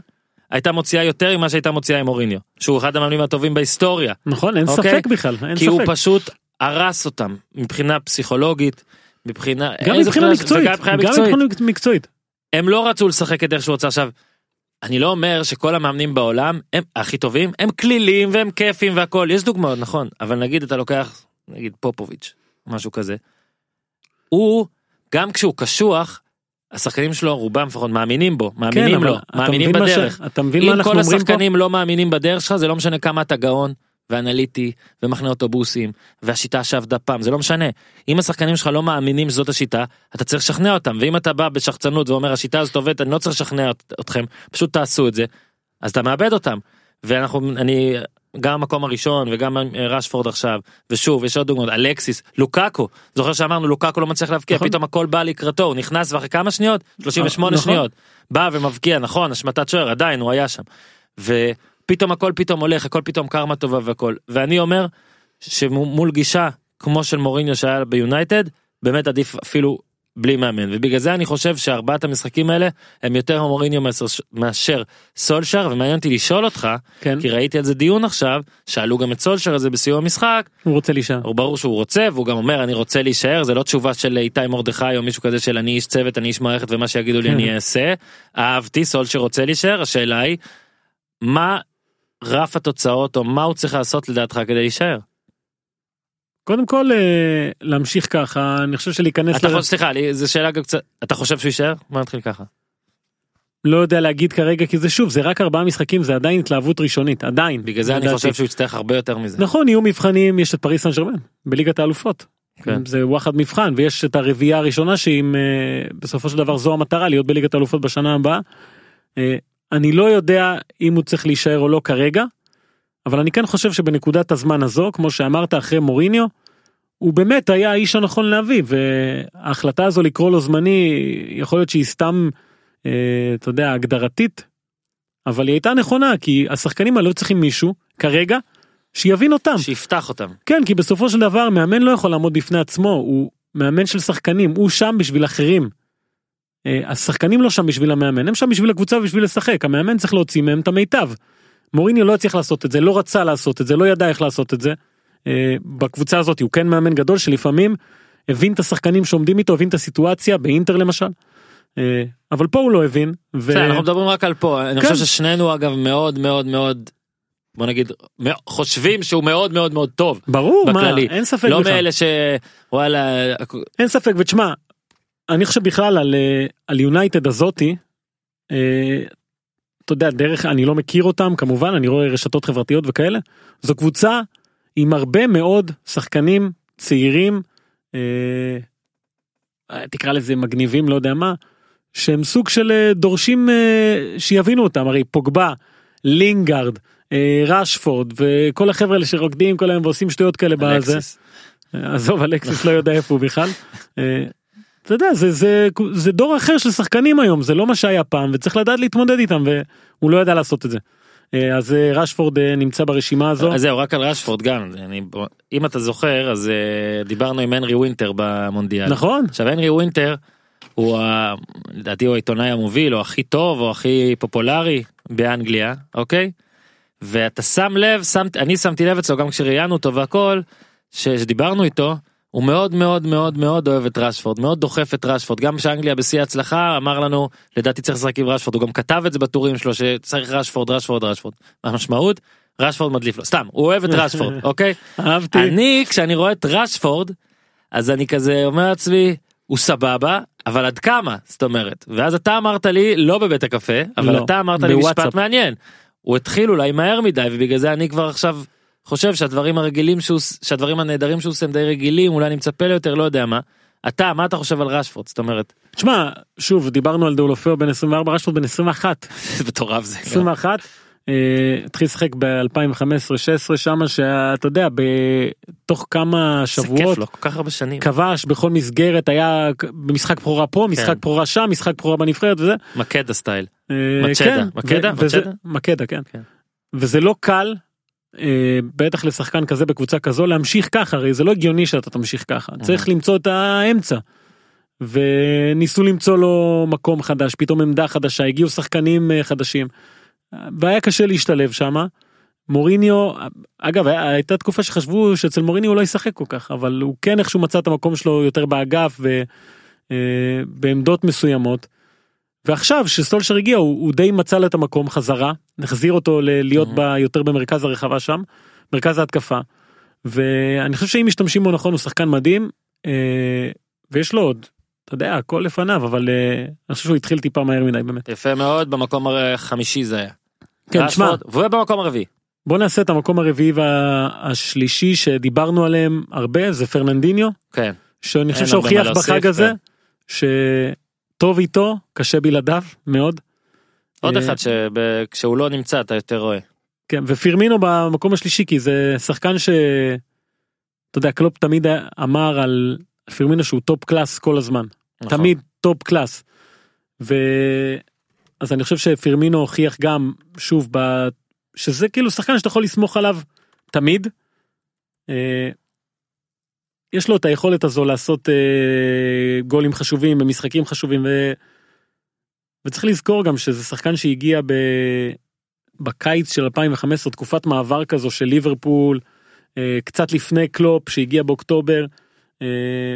הייתה מוציאה יותר ממה שהייתה מוציאה עם אוריניו שהוא אחד המאמנים הטובים בהיסטוריה נכון אין אוקיי? ספק בכלל אין כי הוא ספק. פשוט הרס אותם מבחינה פסיכולוגית מבחינה גם מבחינה מקצועית גם מבחינה מקצועית. הם לא רצו לשחק את איך שהוא רוצה עכשיו. אני לא אומר שכל המאמנים בעולם הם הכי טובים הם כלילים והם כיפים והכל יש דוגמאות נכון אבל נגיד אתה לוקח נגיד פופוביץ' משהו כזה. הוא גם כשהוא קשוח השחקנים שלו רובם לפחות מאמינים בו מאמינים כן, לו מאמינים מה ש- בדרך. אתה מבין מה אם אנחנו כל אומרים פה? השחקנים לא מאמינים בדרך שלך זה לא משנה כמה אתה גאון ואנליטי ומחנה אוטובוסים והשיטה שעבדה פעם זה לא משנה אם השחקנים שלך לא מאמינים שזאת השיטה אתה צריך לשכנע אותם ואם אתה בא בשחצנות ואומר השיטה הזאת עובדת אני לא צריך לשכנע את- אתכם פשוט תעשו את זה אז אתה מאבד אותם ואנחנו אני גם המקום הראשון וגם אה, רשפורד עכשיו ושוב יש עוד דוגמאות אלקסיס לוקאקו זוכר שאמרנו לוקאקו לא מצליח להבקיע נכון. פתאום הכל בא לקראתו הוא נכנס ואחרי כמה שניות 38 נכון. שניות בא ומבקיע נכון השמטת שוער עדיין הוא היה שם. ופתאום הכל פתאום הולך הכל פתאום קרמה טובה והכל. ואני אומר שמול גישה כמו של מוריניו שהיה ביונייטד באמת עדיף אפילו בלי מאמן. ובגלל זה אני חושב שארבעת המשחקים האלה הם יותר מוריניו מאשר, מאשר סולשר ומעניין אותי לשאול אותך כן. כי ראיתי על זה דיון עכשיו שאלו גם את סולשר על זה בסיום המשחק. הוא רוצה להישאר. הוא ברור שהוא רוצה והוא גם אומר אני רוצה להישאר זה לא תשובה של איתי מרדכי או מישהו כזה של אני איש צוות אני איש מערכת ומה שיגידו לי אני אעשה אהבתי סול שרוצה להישאר השאלה היא מה רף התוצאות או מה הוא צריך לעשות לדעתך כדי להישאר. קודם כל אה, להמשיך ככה אני חושב שלהיכנס אתה חושב, סליחה, לי- זו שאלה גם קצת, אתה חושב שהוא יישאר? בוא נתחיל ככה. לא יודע להגיד כרגע כי זה שוב זה רק ארבעה משחקים זה עדיין התלהבות ראשונית עדיין בגלל זה אני. חושב שהוא יצטרך הרבה יותר מזה. נכון יהיו מבחנים יש את פריס סן ג'רמן בליגת האלופות. כן. זה וואחד מבחן ויש את הרביעייה הראשונה שאם אה, בסופו של דבר זו המטרה להיות בליגת האלופות בשנה הבאה. אני לא יודע אם הוא צריך להישאר או לא כרגע. אבל אני כן חושב שבנקודת הזמן הזו כמו שאמרת אחרי מוריניו. הוא באמת היה האיש הנכון להביא וההחלטה הזו לקרוא לו זמני יכול להיות שהיא סתם אה, אתה יודע הגדרתית. אבל היא הייתה נכונה כי השחקנים האלה לא צריכים מישהו כרגע שיבין אותם. שיפתח אותם. כן כי בסופו של דבר מאמן לא יכול לעמוד בפני עצמו הוא מאמן של שחקנים הוא שם בשביל אחרים. אה, השחקנים לא שם בשביל המאמן הם שם בשביל הקבוצה ובשביל לשחק המאמן צריך להוציא מהם את המיטב. מוריניו לא הצליח לעשות את זה לא רצה לעשות את זה לא ידע איך לעשות את זה. אה, בקבוצה הזאת הוא כן מאמן גדול שלפעמים הבין את השחקנים שעומדים איתו הבין את הסיטואציה באינטר למשל. אה, אבל פה הוא לא הבין. ו... אנחנו מדברים רק על פה, אני כן. חושב ששנינו אגב מאוד מאוד מאוד, בוא נגיד, חושבים שהוא מאוד מאוד מאוד טוב. ברור מה בכללי. אין ספק לא בכלל. מאלה שוואלה, אין ספק ותשמע אני חושב בכלל על אה, על יונייטד הזאתי. אה, אתה יודע דרך אני לא מכיר אותם כמובן אני רואה רשתות חברתיות וכאלה זו קבוצה עם הרבה מאוד שחקנים צעירים אה, אה, תקרא לזה מגניבים לא יודע מה שהם סוג של אה, דורשים אה, שיבינו אותם הרי פוגבה לינגארד אה, ראשפורד וכל החבר'ה האלה שרוקדים כל היום ועושים שטויות כאלה בזה. עזוב אלקסיס לא יודע איפה הוא בכלל. אתה יודע זה זה זה דור אחר של שחקנים היום זה לא מה שהיה פעם וצריך לדעת להתמודד איתם והוא לא ידע לעשות את זה. אה, אז אה, רשפורד אה, נמצא ברשימה הזו. אז זהו רק על רשפורד גם אני, אם אתה זוכר אז דיברנו עם הנרי ווינטר במונדיאל. נכון עכשיו הנרי ווינטר הוא ה- לדעתי הוא העיתונאי המוביל או הכי טוב או הכי פופולרי באנגליה אוקיי. ואתה שם לב שמת אני שמתי לב אצלו גם כשראיינו אותו והכל שדיברנו איתו הוא מאוד מאוד מאוד מאוד אוהב את רשפורד מאוד דוחף את רשפורד גם שאנגליה בשיא ההצלחה אמר לנו לדעתי צריך לשחק עם רשפורד הוא גם כתב את זה בטורים שלו שצריך רשפורד רשפורד רשפורד. המשמעות? רשפורד מדליף לו סתם הוא אוהב את רשפורד אוקיי. אהבתי. אני כשאני רואה את רשפורד אז אני כזה אומר לעצמי הוא סבבה אבל עד כמה זאת אומרת ואז אתה אמרת לי לא בבית הקפה אבל לא, אתה אמרת לי. משפט מעניין הוא התחיל אולי מהר מדי ובגלל זה אני כבר עכשיו חושב שהדברים הרגילים שהוא שהדברים הנהדרים שהוא עושה הם די רגילים אולי אני מצפה ליותר לא יודע מה. אתה מה אתה חושב על רשפורד זאת אומרת תשמע שוב דיברנו על דאולופאו בן 24 רשפורד בן 21 זה מטורף זה. 21 אה, התחיל לשחק ב-2015-16 שמה שאתה יודע בתוך כמה זה שבועות כיף לו כל כך הרבה שנים כבש בכל מסגרת היה במשחק בכורה פה משחק כן. בכורה שם משחק בכורה בנבחרת וזה. מקדה style. אה, מצ'דה, כן, מקדה? ו- וזה-? מקדה כן. כן. וזה לא קל. אה, בטח לשחקן כזה בקבוצה כזו להמשיך ככה הרי זה לא הגיוני שאתה תמשיך ככה צריך למצוא את האמצע. וניסו למצוא לו מקום חדש פתאום עמדה חדשה הגיעו שחקנים אה, חדשים. והיה קשה להשתלב שמה. מוריניו אגב הייתה תקופה שחשבו שאצל מוריניו הוא לא ישחק כל כך אבל הוא כן איכשהו מצא את המקום שלו יותר באגף ובעמדות מסוימות. ועכשיו שסולשר הגיע הוא, הוא די מצא לו את המקום חזרה החזיר אותו להיות Mhm. ב, יותר במרכז הרחבה שם מרכז ההתקפה. ואני חושב שאם משתמשים בו נכון הוא שחקן מדהים אה, ויש לו עוד אתה יודע הכל לפניו אבל אה, אני חושב שהוא התחיל טיפה מהר מדי באמת. יפה מאוד במקום החמישי זה היה. כן תשמע רשפורד, והוא במקום הרביעי. בוא נעשה את המקום הרביעי והשלישי שדיברנו עליהם הרבה זה פרננדיניו כן. שאני חושב שהוכיח בחג הזה כן. שטוב איתו קשה בלעדיו מאוד. עוד אה, אחד שכשהוא לא נמצא אתה יותר רואה. כן ופירמינו במקום השלישי כי זה שחקן ש... אתה יודע קלופ תמיד אמר על פירמינו שהוא top class כל הזמן נכון. תמיד top class. ו... אז אני חושב שפירמינו הוכיח גם שוב ב... שזה כאילו שחקן שאתה יכול לסמוך עליו תמיד. יש לו את היכולת הזו לעשות אה, גולים חשובים במשחקים חשובים ו... וצריך לזכור גם שזה שחקן שהגיע ב... בקיץ של 2015 תקופת מעבר כזו של ליברפול אה, קצת לפני קלופ שהגיע באוקטובר. אה,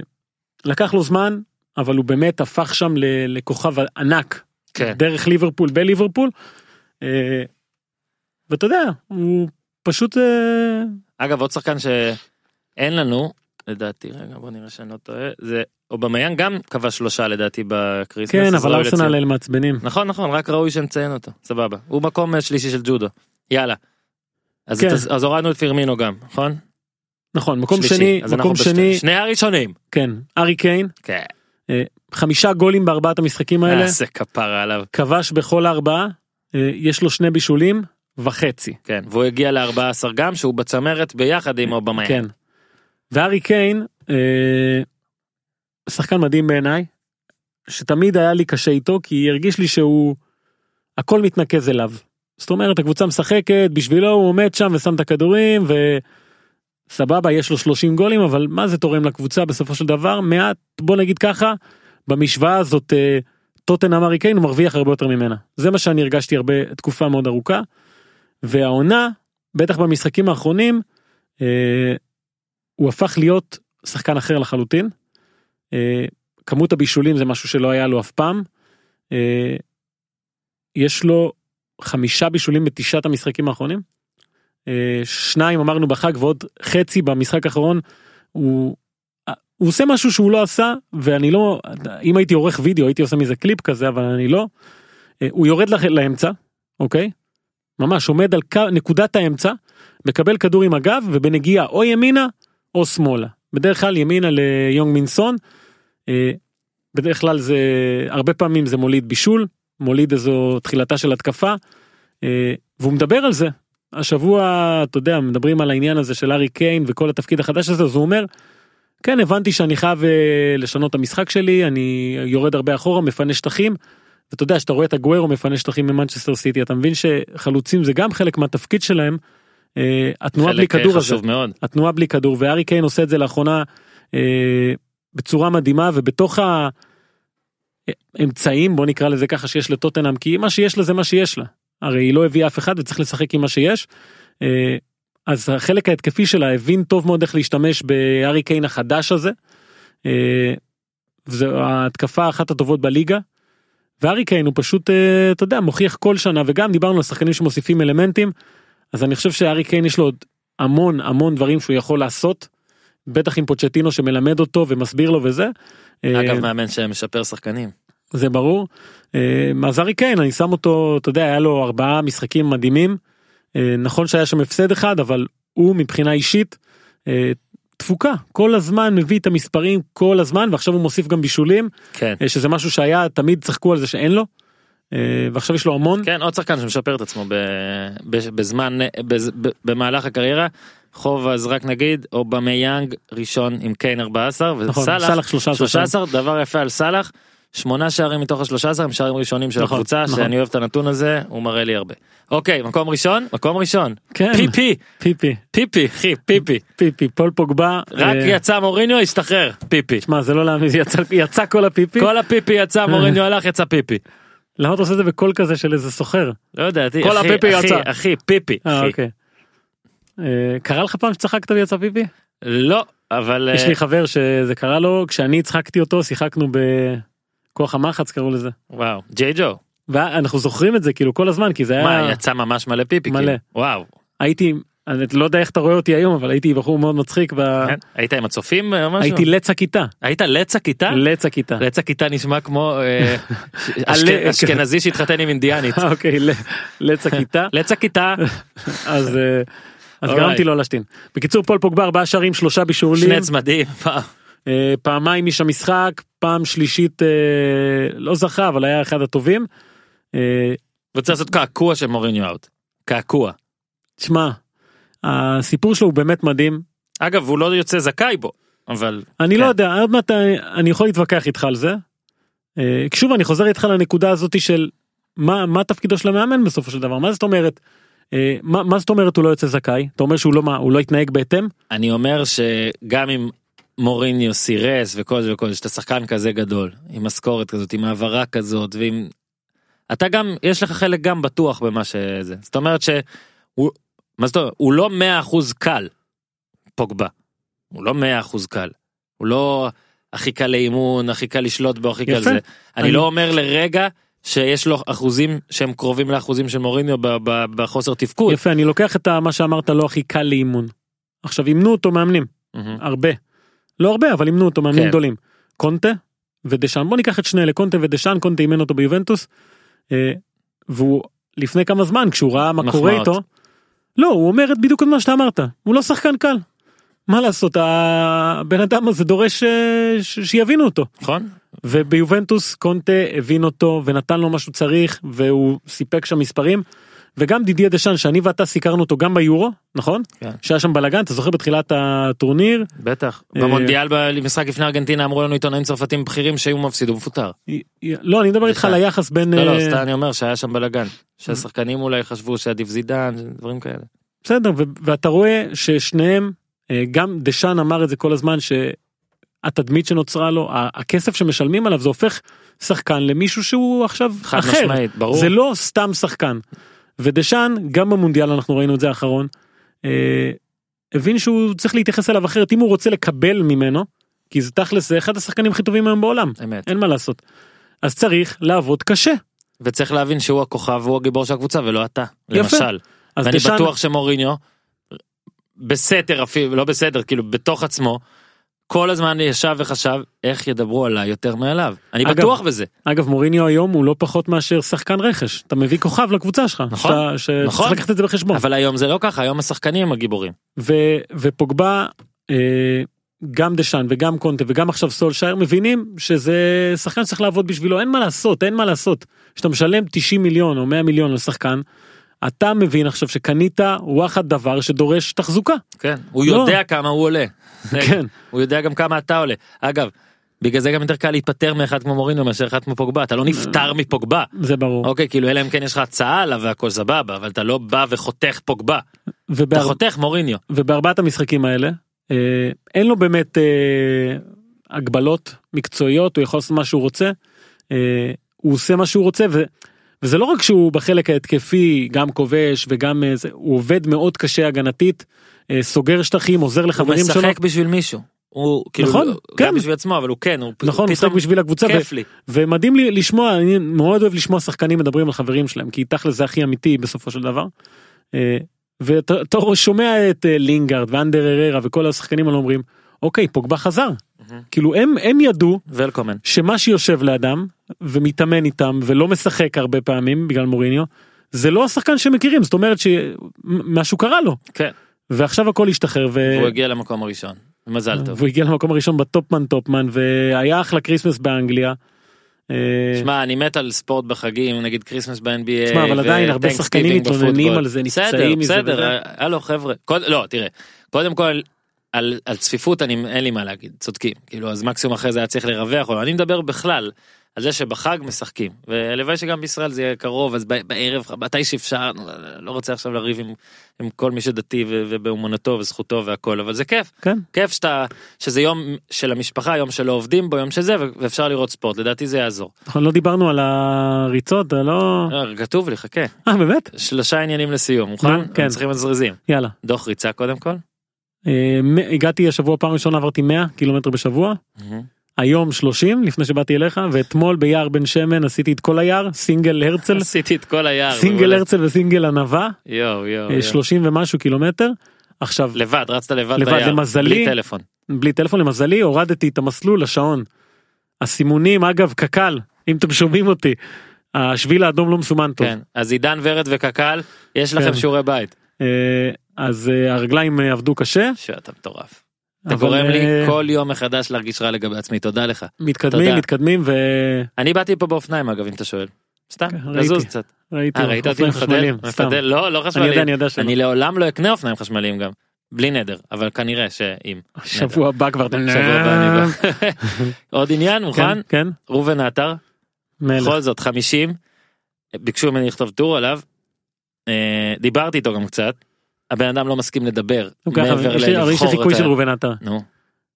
לקח לו זמן אבל הוא באמת הפך שם ל- לכוכב ענק כן. דרך ליברפול בליברפול. אה, ואתה יודע הוא פשוט אה, אגב עוד שחקן אין לנו לדעתי רגע בוא נראה שאני לא טועה זה אובמיאן גם כבש שלושה לדעתי בקריסמס. כן אבל ארסנל לציין. אלה מעצבנים. נכון נכון רק ראוי שנציין אותו סבבה הוא מקום אה, שלישי של ג'ודו יאללה. אז, כן. אז, הורדנו את פירמינו גם נכון? נכון מקום שלישי. שני מקום בשתי- שני שני הראשונים. כן הארי קיין כן. חמישה גולים בארבעת המשחקים האלה איזה כפרה עליו. כבש בכל הארבעה אה, יש לו שני בישולים וחצי. כן והוא הגיע ל-14 גם שהוא בצמרת ביחד עם אובמיאן. כן. וארי קיין אה, שחקן מדהים בעיניי שתמיד היה לי קשה איתו כי הרגיש לי שהוא הכל מתנקז אליו. זאת אומרת הקבוצה משחקת בשבילו הוא עומד שם ושם את הכדורים וסבבה יש לו 30 גולים אבל מה זה תורם לקבוצה בסופו של דבר מעט בוא נגיד ככה במשוואה הזאת אה, טוטנאם ארי קיין הוא מרוויח הרבה יותר ממנה זה מה שאני הרגשתי הרבה תקופה מאוד ארוכה. והעונה בטח במשחקים האחרונים אה, הוא הפך להיות שחקן אחר לחלוטין. אה, כמות הבישולים זה משהו שלא היה לו אף פעם. אה, יש לו חמישה בישולים בתשעת המשחקים האחרונים. אה, שניים אמרנו בחג ועוד חצי במשחק האחרון. הוא, הוא עושה משהו שהוא לא עשה ואני לא אם הייתי עורך וידאו הייתי עושה מזה קליפ כזה אבל אני לא. הוא יורד לאמצע אוקיי ממש עומד על קו- נקודת האמצע מקבל כדור עם הגב ובנגיעה או ימינה או שמאלה בדרך כלל ימינה ליונג מינסון. אה, בדרך כלל זה הרבה פעמים זה מוליד בישול מוליד איזו תחילתה של התקפה אה, והוא מדבר על זה השבוע אתה יודע מדברים על העניין הזה של ארי קיין וכל התפקיד החדש הזה אז הוא אומר. כן הבנתי שאני חייב אה, לשנות את המשחק שלי אני יורד הרבה אחורה מפנה שטחים. ואתה יודע שאתה רואה את הגוורו מפנה שטחים ממנצ'סטר סיטי אתה מבין שחלוצים זה גם חלק מהתפקיד שלהם. אה, התנועה בלי אה, כדור הזה מאוד. התנועה בלי כדור וארי קיין עושה את זה לאחרונה אה, בצורה מדהימה ובתוך האמצעים בוא נקרא לזה ככה שיש לטוטנאם כי מה שיש לה זה מה שיש לה הרי היא לא הביאה אף אחד וצריך לשחק עם מה שיש. אז החלק ההתקפי שלה הבין טוב מאוד איך להשתמש בארי קיין החדש הזה. זו ההתקפה אחת הטובות בליגה. וארי קיין הוא פשוט אתה יודע מוכיח כל שנה וגם דיברנו על שחקנים שמוסיפים אלמנטים. אז אני חושב שארי קיין יש לו עוד המון המון דברים שהוא יכול לעשות. בטח עם פוצ'טינו שמלמד אותו ומסביר לו וזה. אגב אה, מאמן שמשפר שחקנים. זה ברור. אה, אז ארי קיין אני שם אותו אתה יודע היה לו ארבעה משחקים מדהימים. אה, נכון שהיה שם הפסד אחד אבל הוא מבחינה אישית תפוקה כל הזמן מביא את המספרים כל הזמן ועכשיו הוא מוסיף גם בישולים כן. שזה משהו שהיה תמיד צחקו על זה שאין לו. אה, ועכשיו יש לו המון. כן עוד שחקן שמשפר את עצמו ב, ב, בזמן במהלך הקריירה. חוב אז רק נגיד אובמיאנג ראשון עם קיין 14 נכון, וסאלח סאלח 13. 13 דבר יפה על סאלח. שמונה שערים מתוך השלושה עשר הם שערים ראשונים של נכון, הקבוצה נכון. שאני אוהב את הנתון הזה הוא מראה לי הרבה. אוקיי מקום ראשון מקום ראשון כן. פיפי פיפי פיפי אחי פיפי פיפי פול פוגבה. רק אה, יצא מוריניו השתחרר פיפי שמע זה לא להאמין יצא יצא כל הפיפי. כל הפיפי יצא מוריניו הלך יצא פיפי. למה אתה עושה את זה בקול כזה של איזה סוחר? לא יודע אחי, כל הפיפי אחי, יצא. אחי פיפי אה אחי. אוקיי. אה, קרה לך פעם שצחקת ויצא פיפי? לא אבל יש אה, לי חבר שזה קרה לו כשאני הצחקתי אותו שיחקנו בכוח המחץ קראו לזה. וואו ג'יי ג'ו ואנחנו זוכרים את זה כאילו כל הזמן כי זה היה מה יצא ממש מלא פיפי מלא. כאילו. וואו הייתי אני לא יודע איך אתה רואה אותי היום אבל הייתי בחור מאוד מצחיק ו- כן? היית עם הצופים או משהו? הייתי לץ הכיתה. היית לץ הכיתה? לץ הכיתה. לץ הכיתה נשמע כמו אה, אשכנזי שהתחתן עם אינדיאנית. אוקיי לץ הכיתה לץ הכיתה אז אה. גרמתי לו להשתין. בקיצור פול פוגבה ארבעה שערים שלושה בישולים שני צמדים. אה, פעמיים איש המשחק פעם שלישית לא זכה אבל היה אחד הטובים. רוצה לעשות קעקוע של מוריניו אאוט. קעקוע. תשמע הסיפור שלו הוא באמת מדהים אגב הוא לא יוצא זכאי בו אבל אני כן. לא יודע עוד מעט אני- אני יכול להתווכח איתך על זה. אה, שוב אני חוזר איתך לנקודה הזאתי של מה מה תפקידו של המאמן בסופו של דבר מה זאת אומרת. אה, מה, מה זאת אומרת הוא לא יוצא זכאי אתה אומר שהוא לא מה הוא לא יתנהג בהתאם אני אומר שגם אם מוריניו סירס וכל זה וכל זה שאתה שחקן כזה גדול עם משכורת כזאת עם העברה כזאת ועם אתה גם יש לך חלק גם בטוח במה שזה זאת אומרת שהוא מה זאת אומרת הוא לא 100% קל פוגבה הוא לא 100% קל הוא לא הכי קל לאימון הכי קל לשלוט בו הכי קל. זה אני אני- לא אומר לרגע שיש לו אחוזים שהם קרובים לאחוזים של מוריניו בחוסר תפקוד יפה אני לוקח את מה שאמרת לא הכי קל לאימון. עכשיו אימנו אותו מאמנים מהמם. הרבה. לא הרבה אבל אימנו אותו מאמנים כן. גדולים. קונטה ודשאן בוא ניקח את שני אלה קונטה ודשאן קונטה אימן אותו ביובנטוס. אה, והוא לפני כמה זמן כשהוא ראה מה קורה. איתו. לא הוא אומר את בדיוק את מה שאתה אמרת הוא לא שחקן קל. מה לעשות הבן אדם הזה דורש אה, ש- שיבינו אותו. נכון? וביובנטוס קונטה הבין אותו ונתן לו מה שהוא צריך והוא סיפק שם מספרים. וגם דידיה דשאן שאני ואתה סיקרנו אותו גם ביורו נכון כן. שהיה שם בלאגן אתה זוכר בתחילת הטורניר בטח. אה, במונדיאל במשחק לפני ארגנטינה אמרו לנו עיתונאים צרפתים בכירים שאם הוא מפסיד הוא מפוטר. לא אני מדבר איתך על. היחס בין לא, לא, אה, סתם אני אומר שהיה שם בלאגן. שהשחקנים אולי חשבו שעדיף זידן, דברים כאלה. בסדר ואתה רואה ששניהם אה, גם דשאן אמר את זה כל הזמן שהתדמית שנוצרה לו הכסף שמשלמים עליו זה הופך שחקן למישהו שהוא עכשיו אחר משמעית, ברור. זה לא סתם שחקן. ודשאן גם במונדיאל אנחנו ראינו את זה האחרון. אה, הבין שהוא צריך להתייחס אליו אחרת אם הוא רוצה לקבל ממנו כי זה תכלס זה אחד השחקנים הכי טובים היום בעולם אמת. אין מה לעשות. אז צריך לעבוד קשה. וצריך להבין שהוא הכוכב והוא הגיבור של הקבוצה ולא אתה. יפה. למשל. ואני דשאן- בטוח שמוריניו בסתר אפילו לא בסדר כאילו בתוך עצמו כל הזמן ישב וחשב איך ידברו עליי יותר מעליו. אני אגב, בטוח בזה. אגב מוריניו היום הוא לא פחות מאשר שחקן רכש. אתה מביא כוכב לקבוצה שלך נכון, שאתה- שצריך נכון. לקחת את זה בחשבון. אבל היום זה לא ככה היום השחקנים הם הגיבורים. ו, ופוגבה אה, גם דשאן וגם קונטה וגם עכשיו סולשייר מבינים שזה שחקן שצריך לעבוד בשבילו. אין מה לעשות אין מה לעשות. כשאתה משלם 90 מיליון או 100 מיליון לשחקן אתה מבין עכשיו שקנית וואחד דבר שדורש תחזוקה. כן הוא לא. יודע כמה הוא עולה כן. הוא יודע גם כמה אתה עולה. אגב בגלל זה גם יותר קל להיפטר מאחד כמו מוריניו מאשר אחד כמו פוגבה. אתה לא נפטר מפוגבה. זה ברור. אוקיי כאילו אלא אם כן יש לך הצעה עליו והכל סבבה אבל אתה לא בא וחותך פוגבה. אתה ובהר... חותך מוריניו. ובארבעת המשחקים האלה אה, אין לו באמת אה, הגבלות מקצועיות הוא יכול לעשות מה שהוא רוצה אה, הוא עושה מה שהוא רוצה ו, וזה לא רק שהוא בחלק ההתקפי גם כובש וגם אה, זה, הוא עובד מאוד קשה הגנתית סוגר שטחים עוזר הוא לחברים שלו משחק בשביל מישהו. הוא כאילו נכון, גם כן. בשביל עצמו אבל הוא כן הוא נכון הוא משחק פתאום בשביל הקבוצה ו- כיף לי. ומדהים לי לשמוע אני מאוד אוהב לשמוע שחקנים מדברים על חברים שלהם כי תכל'ס זה הכי אמיתי בסופו של דבר. אה, ואתה אתה שומע את אה, לינגארד ואנדר אררה וכל השחקנים האלה אומרים אוקיי פוגבה חזר כאילו הם הם ידעו ולקומן. שמה שיושב לאדם ומתאמן איתם ולא משחק הרבה פעמים בגלל מוריניו זה לא השחקן שמכירים זאת אומרת שמשהו קרה לו כן. ועכשיו הכל השתחרר ו... הוא הגיע למקום הראשון. מזל טוב. והוא הגיע למקום הראשון בטופמן טופמן והיה אחלה כריסמס באנגליה. אה, שמע אני מת על ספורט בחגים נגיד כריסמס ב-NBA. שמע, אבל עדיין הרבה שחקנים מתלוננים על זה, בסדר נפצעים מזה בסדר וזה. הלו חבר'ה לא תראה קודם כל. על, על צפיפות אני אין לי מה להגיד צודקים כאילו אז מקסימום אחרי זה היה צריך לרווח או לא. אני מדבר בכלל על זה שבחג משחקים והלוואי שגם בישראל זה יהיה קרוב אז בערב מתי שאפשר לא רוצה עכשיו לריב עם, עם כל מי שדתי ובאמונתו וזכותו והכל אבל זה כיף כן כיף שאתה שזה יום של המשפחה יום שלא עובדים בו יום שזה ואפשר לראות ספורט לדעתי זה יעזור. נכון לא דיברנו על הריצות לא לא, כתוב לי חכה אה באמת שלושה עניינים לסיום מוכן? כן. צריכים לזרזים. יאללה דוח ריצה קודם כל. אה, הגעתי השבוע פעם ראשונה עברתי 100 קילומטר בשבוע היום 30 לפני שבאתי אליך ואתמול ביער בן שמן עשיתי את כל היער סינגל הרצל עשיתי את כל היער. סינגל. הרצל וסינגל ענווה יואו יואו. אה, יואו. 30 ומשהו קילומטר עכשיו לבד רצת לבד לבד. למזלי. בלי טלפון. בלי טלפון למזלי הורדתי את המסלול לשעון. הסימונים אגב קק"ל אם אתם שומעים אותי. השביל האדום לא מסומן טוב. כן. אז עידן ורד וקק"ל יש לכם כן. שיעורי בית. אה, אז אה, הרגליים עבדו קשה. שאתה מטורף. אתה גורם לי אה, כל יום מחדש להרגיש רע לגבי עצמי תודה לך. מתקדמים תודה. מתקדמים אני באתי פה באופניים אגב אם אתה שואל. סתם כן, לזוז ראיתי. קצת. וראיתי אה, ראית אותי מפדל? מפדל לא לא חשמליים. אני יודע. אני לעולם לא אקנה אופניים חשמליים גם. בלי נדר אבל כנראה שאם. שבוע הבא כבר. עוד עניין מוכן? כן כן ראובן עטר מלך. בכל זאת 50 ביקשו ממני לכתוב טור עליו. אה, דיברתי איתו גם קצת. הבן אדם לא מסכים לדבר מעבר אבל יש לי ללבחור חיקוי של. ראובן עטר נו.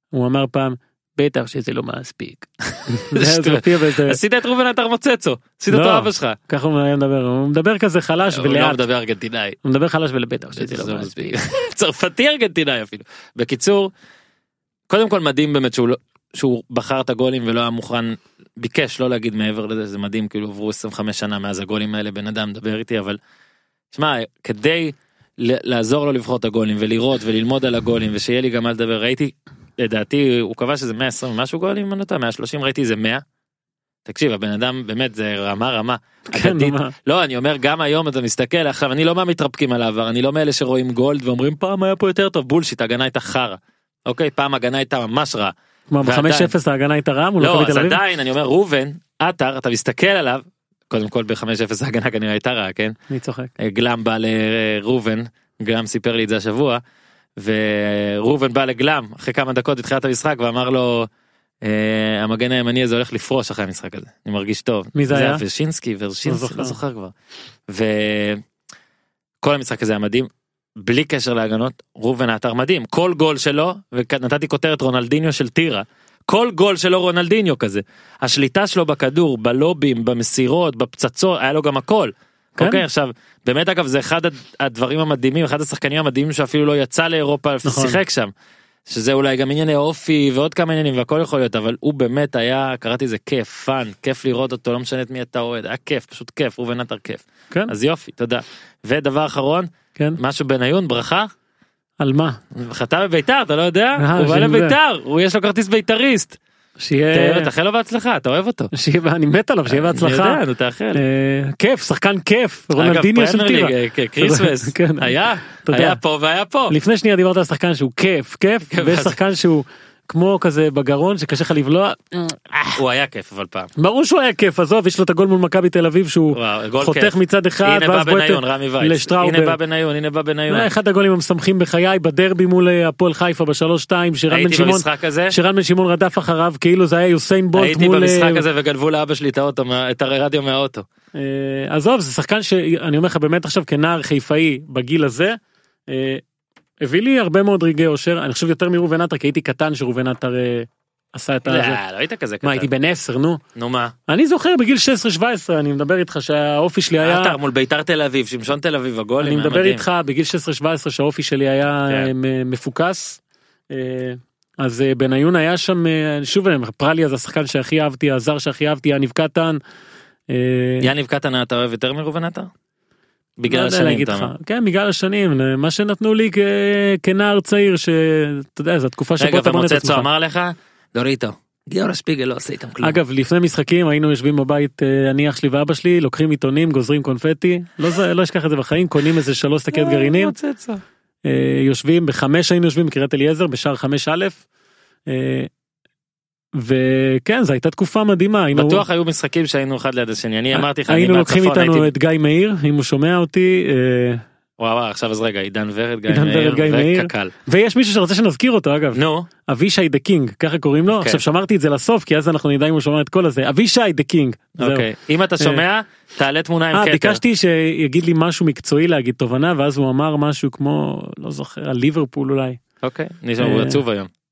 הוא אמר פעם בטח שזה לא מספיק. עשית את ראובן עטר מוצצו. עשית אותו לא. אבא שלך. ככה הוא היה מדבר הוא מדבר כזה חלש הוא לא ולאט מדבר ארגנטינאי. הוא מדבר חלש ולבטח שזה זה לא מספיק. צרפתי ארגנטינאי אפילו. בקיצור, קודם כל מדהים באמת שהוא לא- שהוא בחר את הגולים ולא היה מוכן, ביקש לא להגיד מעבר לזה, זה מדהים, כאילו עברו 25 שנה מאז הגולים האלה, בן אדם מדבר איתי, אבל, שמע, כדי לעזור לו לבחור את הגולים ולראות וללמוד על הגולים ושיהיה לי גם מה לדבר ראיתי לדעתי הוא קבע שזה 120 ומשהו גולים אם אני לא טועה 130 ראיתי איזה 100. תקשיב הבן אדם באמת זה רמה רמה. כן, אגדית. לא אני אומר גם היום אתה מסתכל עכשיו אני לא מהמתרפקים על העבר אני לא מאלה שרואים גולד ואומרים פעם היה פה יותר טוב בולשיט הגנה הייתה חרא. אוקיי פעם הגנה הייתה ממש רע. כלומר ועדיין. ב-5-0 ההגנה הייתה רעה מול לא אז? עדיין אני אומר ראובן עטר אתה מסתכל עליו קודם כל ב-5-0 ההגנה כנראה הייתה רעה כן. אני צוחק. גלם בא לראובן, גלם סיפר לי את זה השבוע, וראובן בא לגלם אחרי כמה דקות בתחילת המשחק ואמר לו אה, המגן הימני הזה הולך לפרוש אחרי המשחק הזה, אני מרגיש טוב. מי זה היה? ורשינסקי, ורשינסקי, לא זוכר. לא זוכר כבר. וכל המשחק הזה היה מדהים, בלי קשר להגנות, ראובן עטר מדהים, כל גול שלו, ונתתי כותרת רונלדיניו של טירה. כל גול שלו רונלדיניו כזה. השליטה שלו בכדור, בלובים, במסירות, בפצצות, היה לו גם הכל. כן. אוקיי עכשיו באמת אגב זה אחד הד- הדברים המדהימים אחד השחקנים המדהימים שאפילו לא יצא לאירופה נכון. שיחק שם. שזה אולי גם ענייני אופי ועוד כמה עניינים והכל יכול להיות אבל הוא באמת היה קראתי זה כיף fun כיף לראות אותו לא משנה את מי אתה אוהד היה כיף פשוט כיף ראובן עטר כיף כן, אז יופי תודה. ודבר אחרון כן. משהו בניון ברכה על מה? חתם בביתר אתה לא יודע אה, הוא בא. לביתר הוא יש לו כרטיס בית"ריסט שיהיה... תאחל לו בהצלחה אתה אוהב אותו. שיהיה... אני מת עליו, שיהיה בהצלחה. אני יודע, נו תאחל. אה, כיף, שחקן כיף, אגב רונלדיניו של טירה. אה, קריסמס כן. היה. היה פה והיה פה. לפני שנייה דיברת על שחקן שהוא כיף, כיף, כן, ויש שחקן שהוא כמו כזה בגרון שקשה לך לבלוע. הוא היה כיף אבל פעם. ברור שהוא היה כיף, עזוב, יש לו את הגול מול מכבי תל אביב שהוא וואו, חותך כיף. מצד אחד, הנה בא ואז בועט בניון רמי וייץ. לשטראובר. הנה בא בניון הנה בא בניון. אחד הגולים המשמחים בחיי בדרבי מול אה, הפועל חיפה בשלוש שתיים שרן בן הייתי שמעון. שרן בן שמעון רדף אחריו כאילו זה היה יוסיין בולט הייתי מול במשחק אה, הזה וגנבו לאבא שלי את האוטו את הרדיו מהאוטו. אה, עזוב זה שחקן שאני אומר לך באמת עכשיו כנער חיפאי בגיל הזה. הביא לי הרבה מאוד רגעי אושר אני חושב יותר מראובן עטר כי הייתי קטן שראובן עטר אה, עשה את הזה. לא לא היית כזה מה הייתי קטן. בן 10 נו נו מה. אני זוכר בגיל 16-17 אני מדבר איתך שהאופי שלי היה עטר מול ביתר תל אביב שמשון תל אביב הגולים. אני מדבר. איתך בגיל 16-17 שהאופי שלי היה כן. אה, מפוקס. אה, אז בניון היה שם שוב פרליה זה השחקן שהכי אהבתי הזר שהכי אהבתי יניב קטן. יניב קטן אתה אוהב יותר מראובן עטר? לא בגלל יודע השנים אתה. אומר. כן בגלל השנים אה, מה שנתנו לי כ- כנער צעיר שאתה יודע זו התקופה שבו רגע אתה בונה את עצמך. אמר לך? דוריטו. גיורא שפיגל לא עושה איתם כלום. אגב לפני משחקים היינו יושבים בבית אה, אני אח שלי ואבא שלי לוקחים עיתונים גוזרים קונפטי לא לא אשכח את זה בחיים קונים איזה שלוש שקיות גרעינים מוצצו. אה, יושבים בחמש היינו יושבים בקריית אליעזר בשער חמש א'. אה, וכן זו הייתה תקופה מדהימה היינו, בטוח היו משחקים שהיינו אחד ליד השני אני אמרתי לך היינו לוקחים איתנו. את גיא מאיר אם הוא שומע אותי אה, וואו עכשיו אז רגע עידן ורד גיא מאיר. וקק"ל. ויש מישהו שרוצה שנזכיר אותו אגב נו אבישי the king ככה קוראים לו כן. עכשיו שמרתי את זה לסוף כי אז אנחנו נדע אם הוא שומע את כל הזה אבישי the king. אוקיי אם אתה שומע תעלה תמונה עם אה, כתר. ביקשתי שיגיד לי משהו מקצועי להגיד תובנה ואז הוא אמר משהו כמו לא זוכר על ליברפול אולי אוקיי נשמע הוא אה, עצוב היום.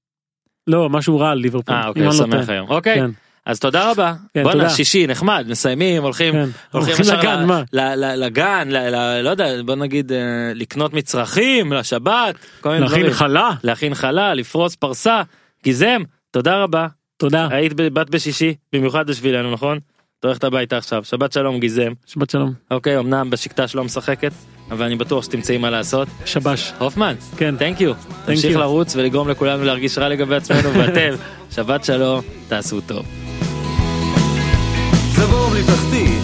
לא משהו רע על ליברפול. אה אוקיי לא שמח. היום אוקיי כן. אז תודה רבה כן, בואנה. שישי נחמד מסיימים הולכים כן. הולכים הולכים לגן, מה? ל- ל- לגן ל- ל- לא יודע בוא נגיד אה, לקנות מצרכים לשבת להכין. חלה להכין חלה לפרוס פרסה גיזם תודה רבה תודה היית בת בשישי במיוחד בשבילנו נכון? את הולכת הביתה עכשיו שבת שלום גיזם שבת שלום אוקיי אמנם בשקטה שלא משחקת אבל אני בטוח שתמצאי מה לעשות שבש. הופמן כן. תנק יו תמשיך you. לרוץ ולגרום לכולנו להרגיש רע לגבי עצמנו ואתם שבת שלום תעשו טוב. זה בור בלי תחתית,